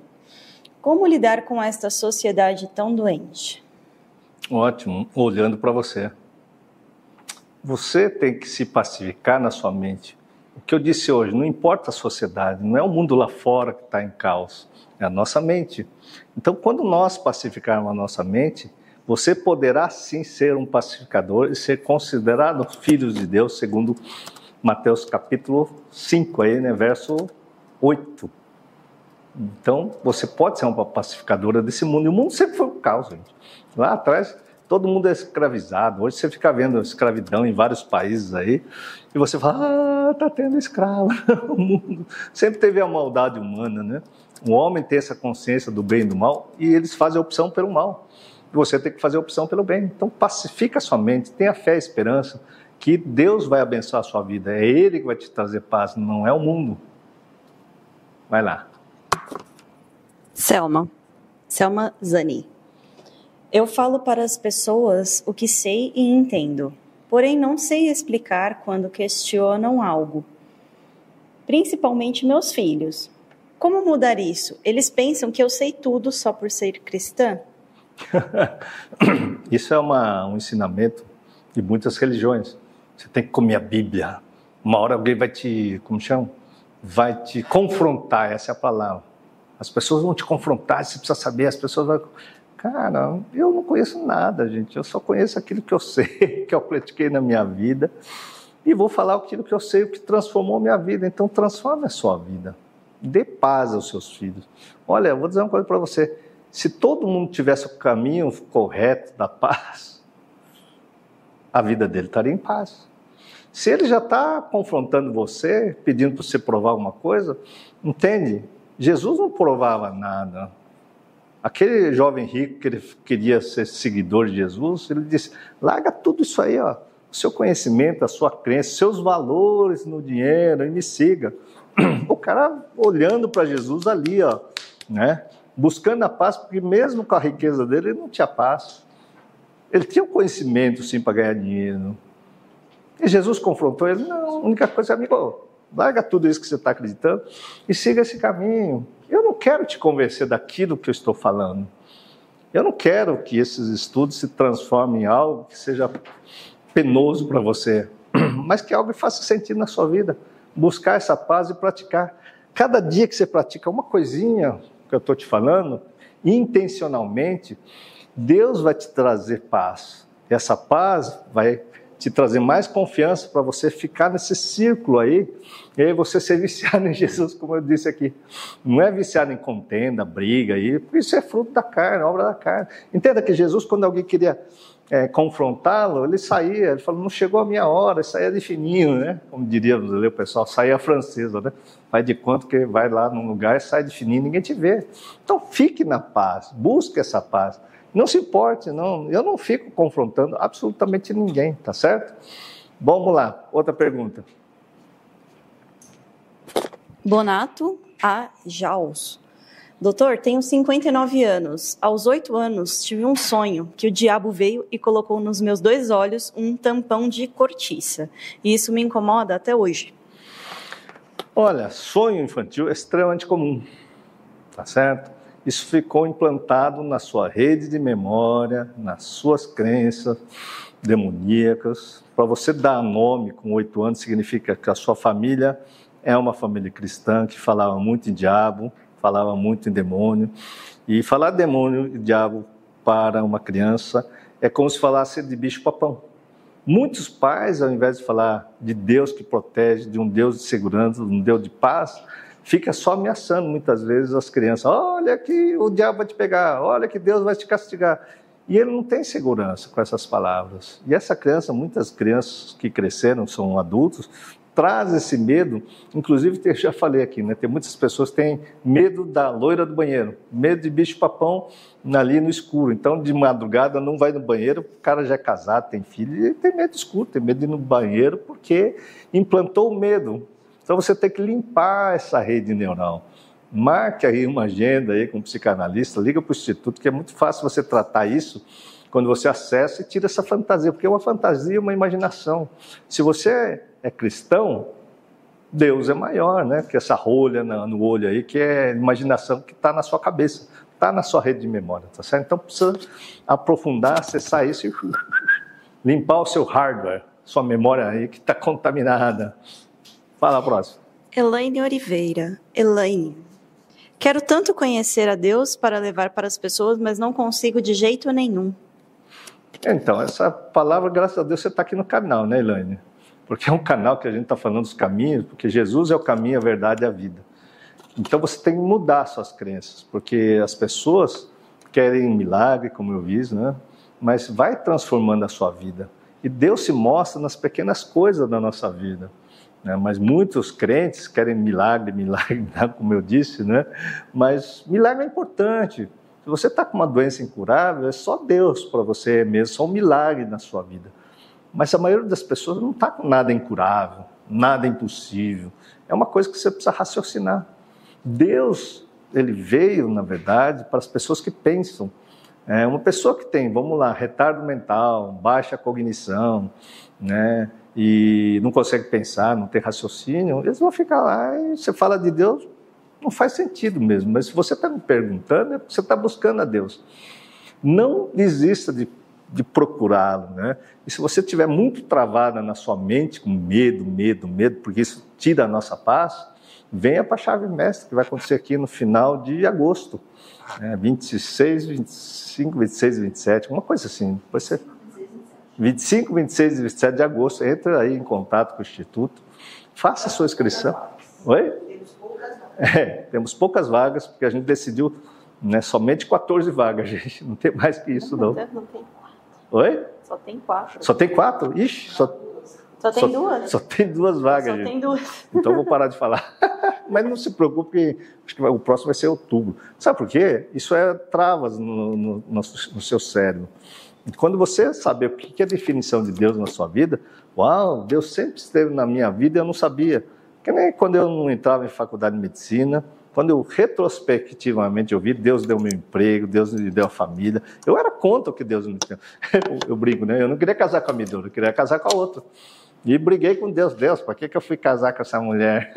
Como lidar com esta sociedade tão doente? Ótimo, olhando para você. Você tem que se pacificar na sua mente. O que eu disse hoje, não importa a sociedade, não é o mundo lá fora que está em caos, é a nossa mente. Então, quando nós pacificarmos a nossa mente, você poderá sim ser um pacificador e ser considerado filho de Deus, segundo Mateus capítulo 5, aí, né, verso 8. Então, você pode ser uma pacificadora desse mundo. E o mundo sempre foi um caos, gente. Lá atrás, todo mundo é escravizado. Hoje você fica vendo escravidão em vários países aí, e você fala, ah, tá tendo escravo. o mundo sempre teve a maldade humana, né? O homem tem essa consciência do bem e do mal, e eles fazem a opção pelo mal. E você tem que fazer a opção pelo bem. Então, pacifica a sua mente, tenha fé e esperança que Deus vai abençoar a sua vida. É Ele que vai te trazer paz, não é o mundo. Vai lá. Selma. Selma Zani. Eu falo para as pessoas o que sei e entendo, porém não sei explicar quando questionam algo. principalmente meus filhos. Como mudar isso? Eles pensam que eu sei tudo só por ser cristã? isso é uma, um ensinamento de muitas religiões. Você tem que comer a Bíblia. Uma hora alguém vai te, como chama? Vai te confrontar, essa é a palavra. As pessoas vão te confrontar, você precisa saber, as pessoas vão. Cara, eu não conheço nada, gente. Eu só conheço aquilo que eu sei, que eu pratiquei na minha vida. E vou falar aquilo que eu sei, o que transformou minha vida. Então, transforme a sua vida. Dê paz aos seus filhos. Olha, eu vou dizer uma coisa para você. Se todo mundo tivesse o caminho correto da paz, a vida dele estaria em paz. Se ele já está confrontando você, pedindo para você provar alguma coisa, entende? Jesus não provava nada. Aquele jovem rico que ele queria ser seguidor de Jesus, ele disse: larga tudo isso aí, ó, o seu conhecimento, a sua crença, seus valores no dinheiro e me siga. O cara olhando para Jesus ali, ó, né? Buscando a paz, porque mesmo com a riqueza dele, ele não tinha paz. Ele tinha o um conhecimento, sim, para ganhar dinheiro. E Jesus confrontou ele: não, a única coisa, amigo, larga tudo isso que você está acreditando e siga esse caminho. Eu não quero te convencer daquilo que eu estou falando. Eu não quero que esses estudos se transformem em algo que seja penoso para você, mas que algo faça sentido na sua vida. Buscar essa paz e praticar. Cada dia que você pratica uma coisinha que eu estou te falando, intencionalmente, Deus vai te trazer paz. E essa paz vai te trazer mais confiança para você ficar nesse círculo aí, e aí você ser viciado em Jesus, como eu disse aqui. Não é viciado em contenda, briga, aí, porque isso é fruto da carne, obra da carne. Entenda que Jesus, quando alguém queria é, confrontá-lo, ele saía, ele falou, não chegou a minha hora, saía de fininho, né? Como diria o pessoal, saía francesa, né? Vai de quanto que vai lá num lugar e sai de fininho, ninguém te vê. Então fique na paz, busque essa paz. Não se importe, não. Eu não fico confrontando absolutamente ninguém, tá certo? Vamos lá, outra pergunta. Bonato A. Jaus. Doutor, tenho 59 anos. Aos oito anos, tive um sonho que o diabo veio e colocou nos meus dois olhos um tampão de cortiça. E isso me incomoda até hoje. Olha, sonho infantil é extremamente comum, tá certo? Isso ficou implantado na sua rede de memória, nas suas crenças demoníacas. Para você dar nome com oito anos significa que a sua família é uma família cristã que falava muito em diabo, falava muito em demônio. E falar demônio e diabo para uma criança é como se falasse de bicho-papão. Muitos pais, ao invés de falar de Deus que protege, de um Deus de segurança, de um Deus de paz, fica só ameaçando muitas vezes as crianças. Olha que o diabo vai te pegar, olha que Deus vai te castigar. E ele não tem segurança com essas palavras. E essa criança, muitas crianças que cresceram, são adultos, traz esse medo, inclusive eu já falei aqui, né? Tem muitas pessoas que têm medo da loira do banheiro, medo de bicho-papão ali no escuro. Então, de madrugada não vai no banheiro, o cara já é casado, tem filho, e tem medo escuro, tem medo de ir no banheiro porque implantou o medo. Então você tem que limpar essa rede neural. Marque aí uma agenda aí com um psicanalista, liga para o instituto, que é muito fácil você tratar isso quando você acessa e tira essa fantasia, porque é uma fantasia, uma imaginação. Se você é cristão, Deus é maior, né? Que essa rolha no olho aí, que é imaginação que está na sua cabeça, está na sua rede de memória, tá certo? Então precisa aprofundar, acessar isso e limpar o seu hardware, sua memória aí que está contaminada. Fala próximo. Elaine Oliveira. Elaine. Quero tanto conhecer a Deus para levar para as pessoas, mas não consigo de jeito nenhum. Então, essa palavra, graças a Deus, você está aqui no canal, né, Elaine? porque é um canal que a gente está falando dos caminhos, porque Jesus é o caminho, a verdade e a vida. Então você tem que mudar suas crenças, porque as pessoas querem milagre, como eu vi, né? mas vai transformando a sua vida. E Deus se mostra nas pequenas coisas da nossa vida. Né? Mas muitos crentes querem milagre, milagre, como eu disse, né? mas milagre é importante. Se você está com uma doença incurável, é só Deus para você mesmo, só um milagre na sua vida. Mas a maioria das pessoas não está com nada incurável, nada impossível. É uma coisa que você precisa raciocinar. Deus, ele veio, na verdade, para as pessoas que pensam. É uma pessoa que tem, vamos lá, retardo mental, baixa cognição, né? E não consegue pensar, não tem raciocínio, eles vão ficar lá e você fala de Deus, não faz sentido mesmo. Mas se você está me perguntando, é porque você está buscando a Deus. Não desista de, de procurá-lo, né? E se você tiver muito travada na sua mente, com medo, medo, medo, porque isso tira a nossa paz, venha para a chave mestre, que vai acontecer aqui no final de agosto. Né? 26, 25, 26 e 27, uma coisa assim. Depois você 25, 26 e 27 de agosto, entra aí em contato com o Instituto, faça a sua inscrição. Oi? Temos poucas vagas. É, temos poucas vagas, porque a gente decidiu né, somente 14 vagas, gente. Não tem mais que isso, não. Não, tem quatro. Oi? Só tem quatro. Só tem quatro? Ixi, só. Só tem só, duas. Só tem duas vagas. Só gente. tem duas. Então vou parar de falar. Mas não se preocupe, acho que o próximo vai ser outubro. Sabe por quê? Isso é travas no, no, no, no seu cérebro. Quando você saber o que é a definição de Deus na sua vida, uau, Deus sempre esteve na minha vida e eu não sabia. Que nem quando eu não entrava em faculdade de medicina, quando eu retrospectivamente ouvi, Deus deu meu emprego, Deus me deu a família. Eu era contra o que Deus me deu. Eu, eu brigo, né? Eu não queria casar com a minha dor, eu queria casar com a outra. E briguei com Deus. Deus, para que, que eu fui casar com essa mulher?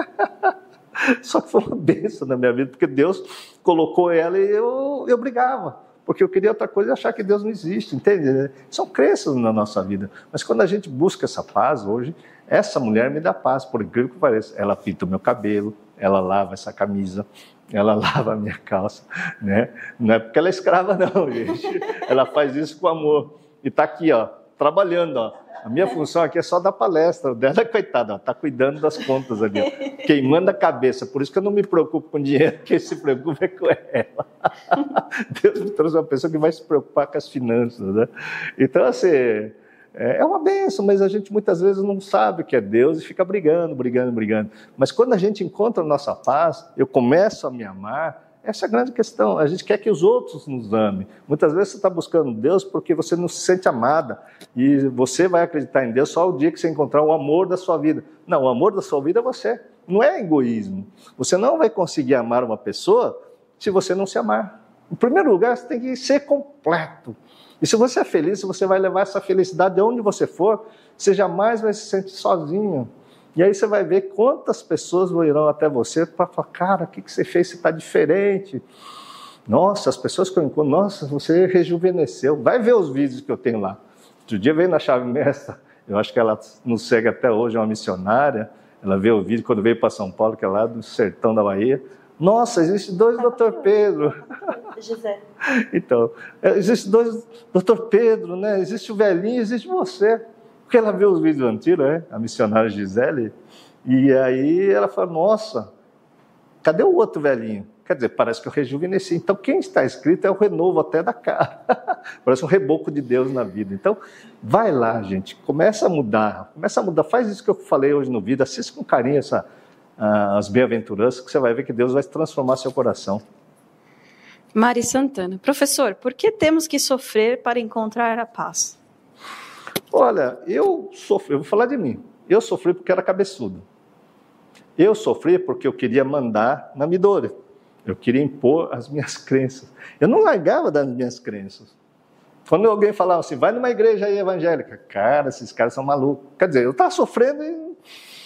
Só que foi uma bênção na minha vida, porque Deus colocou ela e eu, eu brigava porque eu queria outra coisa e achar que Deus não existe, entende? São crenças na nossa vida. Mas quando a gente busca essa paz hoje, essa mulher me dá paz, por incrível que pareça. Ela pinta o meu cabelo, ela lava essa camisa, ela lava a minha calça, né? Não é porque ela é escrava, não, gente. Ela faz isso com amor. E está aqui, ó, trabalhando, ó. A minha função aqui é só dar palestra. O dela, coitada, está cuidando das contas ali, ó, queimando a cabeça. Por isso que eu não me preocupo com dinheiro, quem se preocupa é com ela. Deus me trouxe uma pessoa que vai se preocupar com as finanças. Né? Então, assim, é, é uma benção, mas a gente muitas vezes não sabe que é Deus e fica brigando, brigando, brigando. Mas quando a gente encontra a nossa paz, eu começo a me amar, essa é a grande questão. A gente quer que os outros nos amem. Muitas vezes você está buscando Deus porque você não se sente amada. E você vai acreditar em Deus só o dia que você encontrar o amor da sua vida. Não, o amor da sua vida é você. Não é egoísmo. Você não vai conseguir amar uma pessoa se você não se amar. Em primeiro lugar, você tem que ser completo. E se você é feliz, você vai levar essa felicidade aonde você for, você jamais vai se sentir sozinho. E aí você vai ver quantas pessoas irão até você para falar, cara, o que, que você fez? Você está diferente. Nossa, as pessoas que eu encontro, nossa, você rejuvenesceu. Vai ver os vídeos que eu tenho lá. Outro dia veio na chave mestra, eu acho que ela nos segue até hoje, é uma missionária. Ela vê o vídeo quando veio para São Paulo, que é lá do sertão da Bahia. Nossa, existe dois tá doutor Pedro. José. Então, é, existe dois doutor Pedro, né? Existe o velhinho, existe você. Porque ela viu os vídeos antigos, né? a missionária Gisele, e aí ela fala, nossa, cadê o outro velhinho? Quer dizer, parece que eu rejuvenesci. Então, quem está escrito é o renovo até da cara. parece um reboco de Deus na vida. Então, vai lá, gente. Começa a mudar. Começa a mudar. Faz isso que eu falei hoje no vídeo. Assista com carinho essa, uh, as bem-aventuranças, que você vai ver que Deus vai transformar seu coração. Mari Santana. Professor, por que temos que sofrer para encontrar a paz? Olha, eu sofri, eu vou falar de mim. Eu sofri porque era cabeçudo. Eu sofri porque eu queria mandar na Midori. Eu queria impor as minhas crenças. Eu não largava das minhas crenças. Quando alguém falava assim, vai numa igreja aí evangélica, cara, esses caras são malucos. Quer dizer, eu estava sofrendo e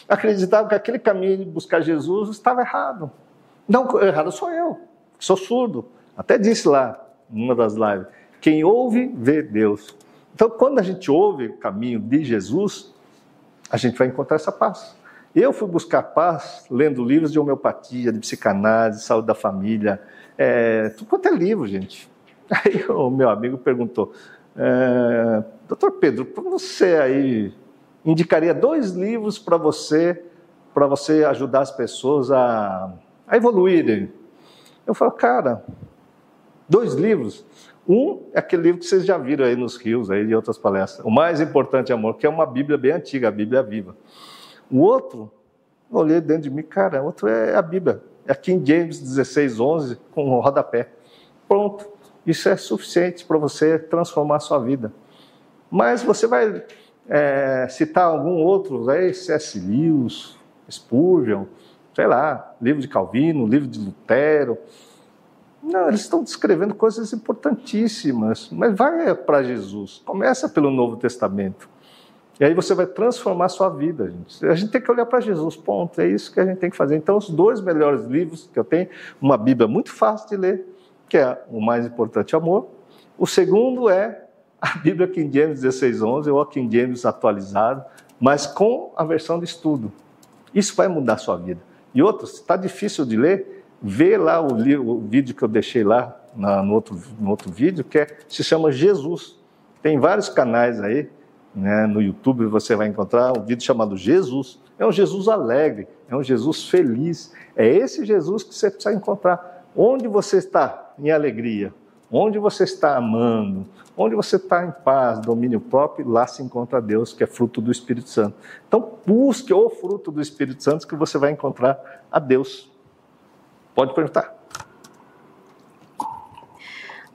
acreditava que aquele caminho de buscar Jesus estava errado. Não, errado sou eu, sou surdo. Até disse lá, numa das lives, quem ouve, vê Deus. Então, quando a gente ouve o caminho de Jesus, a gente vai encontrar essa paz. Eu fui buscar paz lendo livros de homeopatia, de psicanálise, saúde da família, é, tudo quanto é livro, gente. Aí o meu amigo perguntou, é, doutor Pedro, você aí indicaria dois livros para você, para você ajudar as pessoas a, a evoluírem? Eu falo, cara, dois livros? Um é aquele livro que vocês já viram aí nos rios, aí de outras palestras. O mais importante amor, que é uma Bíblia bem antiga, a Bíblia viva. O outro, olhei dentro de mim, cara, o outro é a Bíblia. É King James 16, 11, com um rodapé. Pronto. Isso é suficiente para você transformar a sua vida. Mas você vai é, citar algum outro, aí, C.S. Lewis, Spurgeon, sei lá, livro de Calvino, livro de Lutero, não, eles estão descrevendo coisas importantíssimas, mas vai para Jesus. Começa pelo Novo Testamento. E aí você vai transformar a sua vida, gente. A gente tem que olhar para Jesus, ponto. É isso que a gente tem que fazer. Então, os dois melhores livros que eu tenho, uma Bíblia muito fácil de ler, que é o mais importante, amor. O segundo é a Bíblia King James 1611, ou a King James atualizado, mas com a versão de estudo. Isso vai mudar a sua vida. E outro, se está difícil de ler, vê lá o, o, vídeo que eu deixei lá na, no, outro, no outro vídeo, que é, se chama Jesus. Tem vários canais aí, né, no YouTube você vai encontrar um vídeo chamado Jesus. É um Jesus alegre, é um Jesus feliz. É esse Jesus que você precisa encontrar. Onde você está em alegria, onde você está amando, onde você está em paz, domínio próprio, lá se encontra Deus, que é fruto do Espírito Santo. Então, busque o fruto do Espírito Santo que você vai encontrar a Deus. Pode perguntar.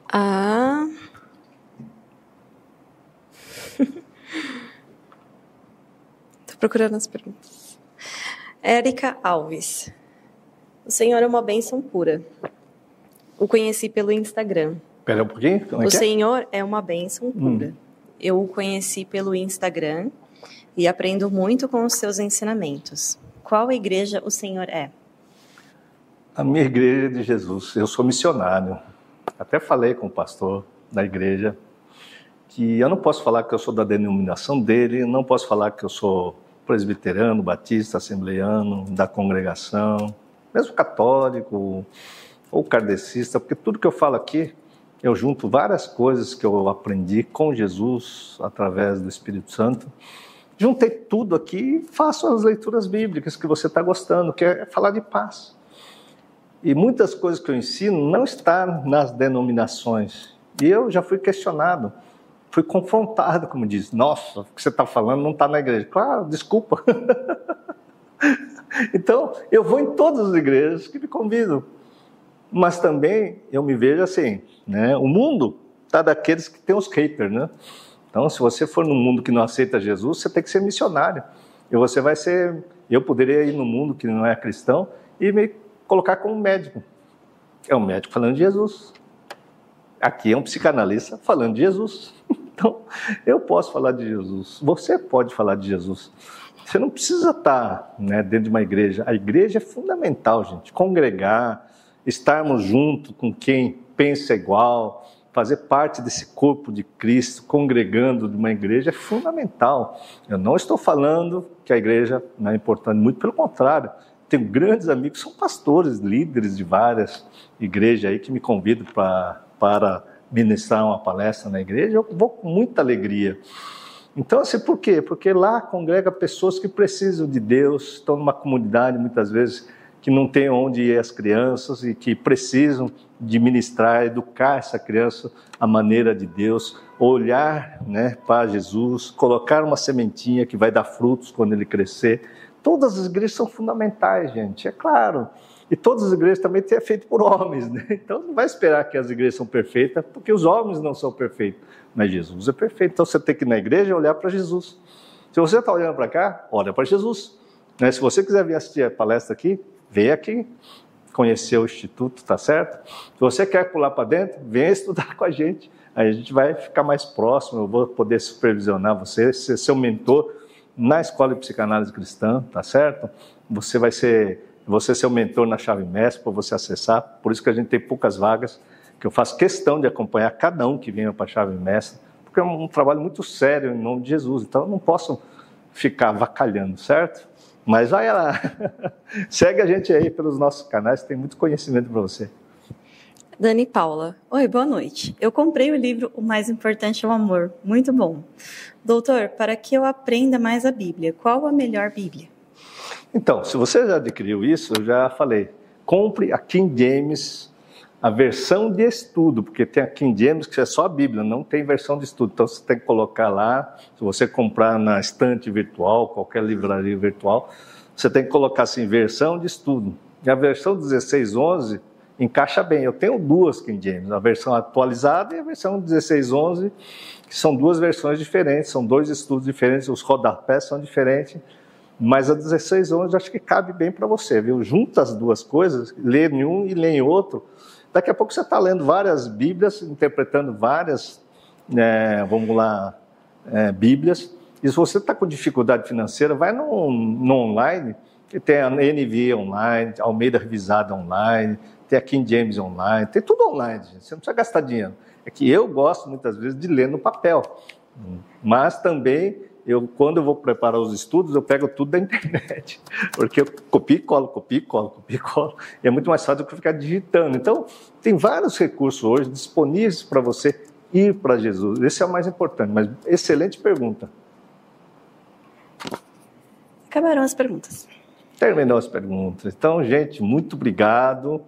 Ah. procurando as perguntas. Érica Alves. O Senhor é uma bênção pura. O conheci pelo Instagram. Espera um pouquinho. Como é o é? Senhor é uma bênção pura. Hum. Eu o conheci pelo Instagram e aprendo muito com os seus ensinamentos. Qual igreja o Senhor é? A minha igreja de Jesus. Eu sou missionário. Até falei com o pastor da igreja que eu não posso falar que eu sou da denominação dele, não posso falar que eu sou presbiteriano, batista, assembleiano, da congregação, mesmo católico ou kardecista, porque tudo que eu falo aqui, eu junto várias coisas que eu aprendi com Jesus através do Espírito Santo. Juntei tudo aqui e faço as leituras bíblicas que você está gostando, que é falar de paz. E muitas coisas que eu ensino não estão nas denominações. E eu já fui questionado fui confrontado, como diz, nossa, o que você está falando não está na igreja. Claro, desculpa. então, eu vou em todas as igrejas que me convidam. Mas também eu me vejo assim, né? O mundo está daqueles que tem os haters, né? Então, se você for num mundo que não aceita Jesus, você tem que ser missionário. E você vai ser. Eu poderia ir no mundo que não é cristão e me colocar como médico. É um médico falando de Jesus. Aqui é um psicanalista falando de Jesus. Então, eu posso falar de Jesus, você pode falar de Jesus. Você não precisa estar né, dentro de uma igreja. A igreja é fundamental, gente. Congregar, estarmos junto com quem pensa igual, fazer parte desse corpo de Cristo, congregando de uma igreja é fundamental. Eu não estou falando que a igreja não é importante, muito pelo contrário. Tenho grandes amigos, são pastores, líderes de várias igrejas aí que me convidam pra, para ministrar uma palestra na igreja, eu vou com muita alegria. Então, assim, por quê? Porque lá congrega pessoas que precisam de Deus, estão numa comunidade muitas vezes que não tem onde ir as crianças e que precisam de ministrar, educar essa criança à maneira de Deus, olhar né, para Jesus, colocar uma sementinha que vai dar frutos quando ele crescer. Todas as igrejas são fundamentais, gente, é claro. E todas as igrejas também é feito por homens, né? Então não vai esperar que as igrejas são perfeitas, porque os homens não são perfeitos. Mas Jesus é perfeito. Então você tem que ir na igreja e olhar para Jesus. Se você está olhando para cá, olha para Jesus. Né? Se você quiser vir assistir a palestra aqui, vem aqui, conhecer o Instituto, tá certo? Se você quer pular para dentro, vem estudar com a gente. Aí a gente vai ficar mais próximo, eu vou poder supervisionar você, ser seu mentor na escola de psicanálise cristã, tá certo? Você vai ser você ser o mentor na chave mestre, para você acessar. Por isso que a gente tem poucas vagas, que eu faço questão de acompanhar cada um que venha para a chave mestre, porque é um trabalho muito sério em nome de Jesus. Então eu não posso ficar vacalhando, certo? Mas vai lá. Segue a gente aí pelos nossos canais, tem muito conhecimento para você. Dani Paula. Oi, boa noite. Eu comprei o livro O Mais Importante é o Amor. Muito bom. Doutor, para que eu aprenda mais a Bíblia, qual a melhor Bíblia? Então, se você já adquiriu isso, eu já falei, compre a King James, a versão de estudo, porque tem a King James que é só a Bíblia, não tem versão de estudo. Então você tem que colocar lá, se você comprar na estante virtual, qualquer livraria virtual, você tem que colocar assim, versão de estudo. E a versão 1611 encaixa bem. Eu tenho duas King James, a versão atualizada e a versão 1611, que são duas versões diferentes, são dois estudos diferentes, os rodapés são diferentes. Mas a 1611 acho que cabe bem para você, viu? Junta as duas coisas, lê em um e lê em outro. Daqui a pouco você está lendo várias Bíblias, interpretando várias, é, vamos lá, é, Bíblias, E se você está com dificuldade financeira, vai no, no online, tem a NV online, Almeida Revisada online, tem a King James online, tem tudo online, gente. você não precisa gastar dinheiro. É que eu gosto muitas vezes de ler no papel, mas também eu, quando eu vou preparar os estudos, eu pego tudo da internet, porque eu copio e colo, copio e colo, copio e colo, e é muito mais fácil do que ficar digitando. Então, tem vários recursos hoje disponíveis para você ir para Jesus. Esse é o mais importante, mas excelente pergunta. Acabaram as perguntas. Terminou as perguntas. Então, gente, muito obrigado.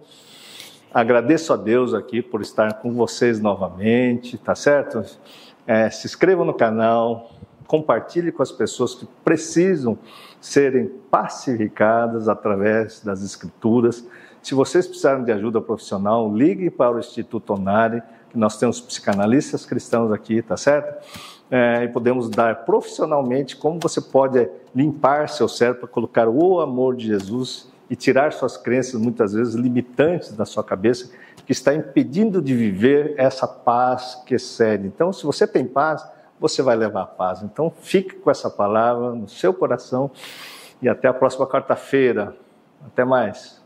Agradeço a Deus aqui por estar com vocês novamente, tá certo? É, se inscrevam no canal, compartilhe com as pessoas que precisam serem pacificadas através das escrituras. Se vocês precisarem de ajuda profissional, ligue para o Instituto Onari, que nós temos psicanalistas cristãos aqui, tá certo? É, e podemos dar profissionalmente como você pode limpar seu cérebro para colocar o amor de Jesus e tirar suas crenças, muitas vezes limitantes da sua cabeça, que está impedindo de viver essa paz que excede. Então, se você tem paz, você vai levar paz. Então, fique com essa palavra no seu coração e até a próxima quarta-feira. Até mais.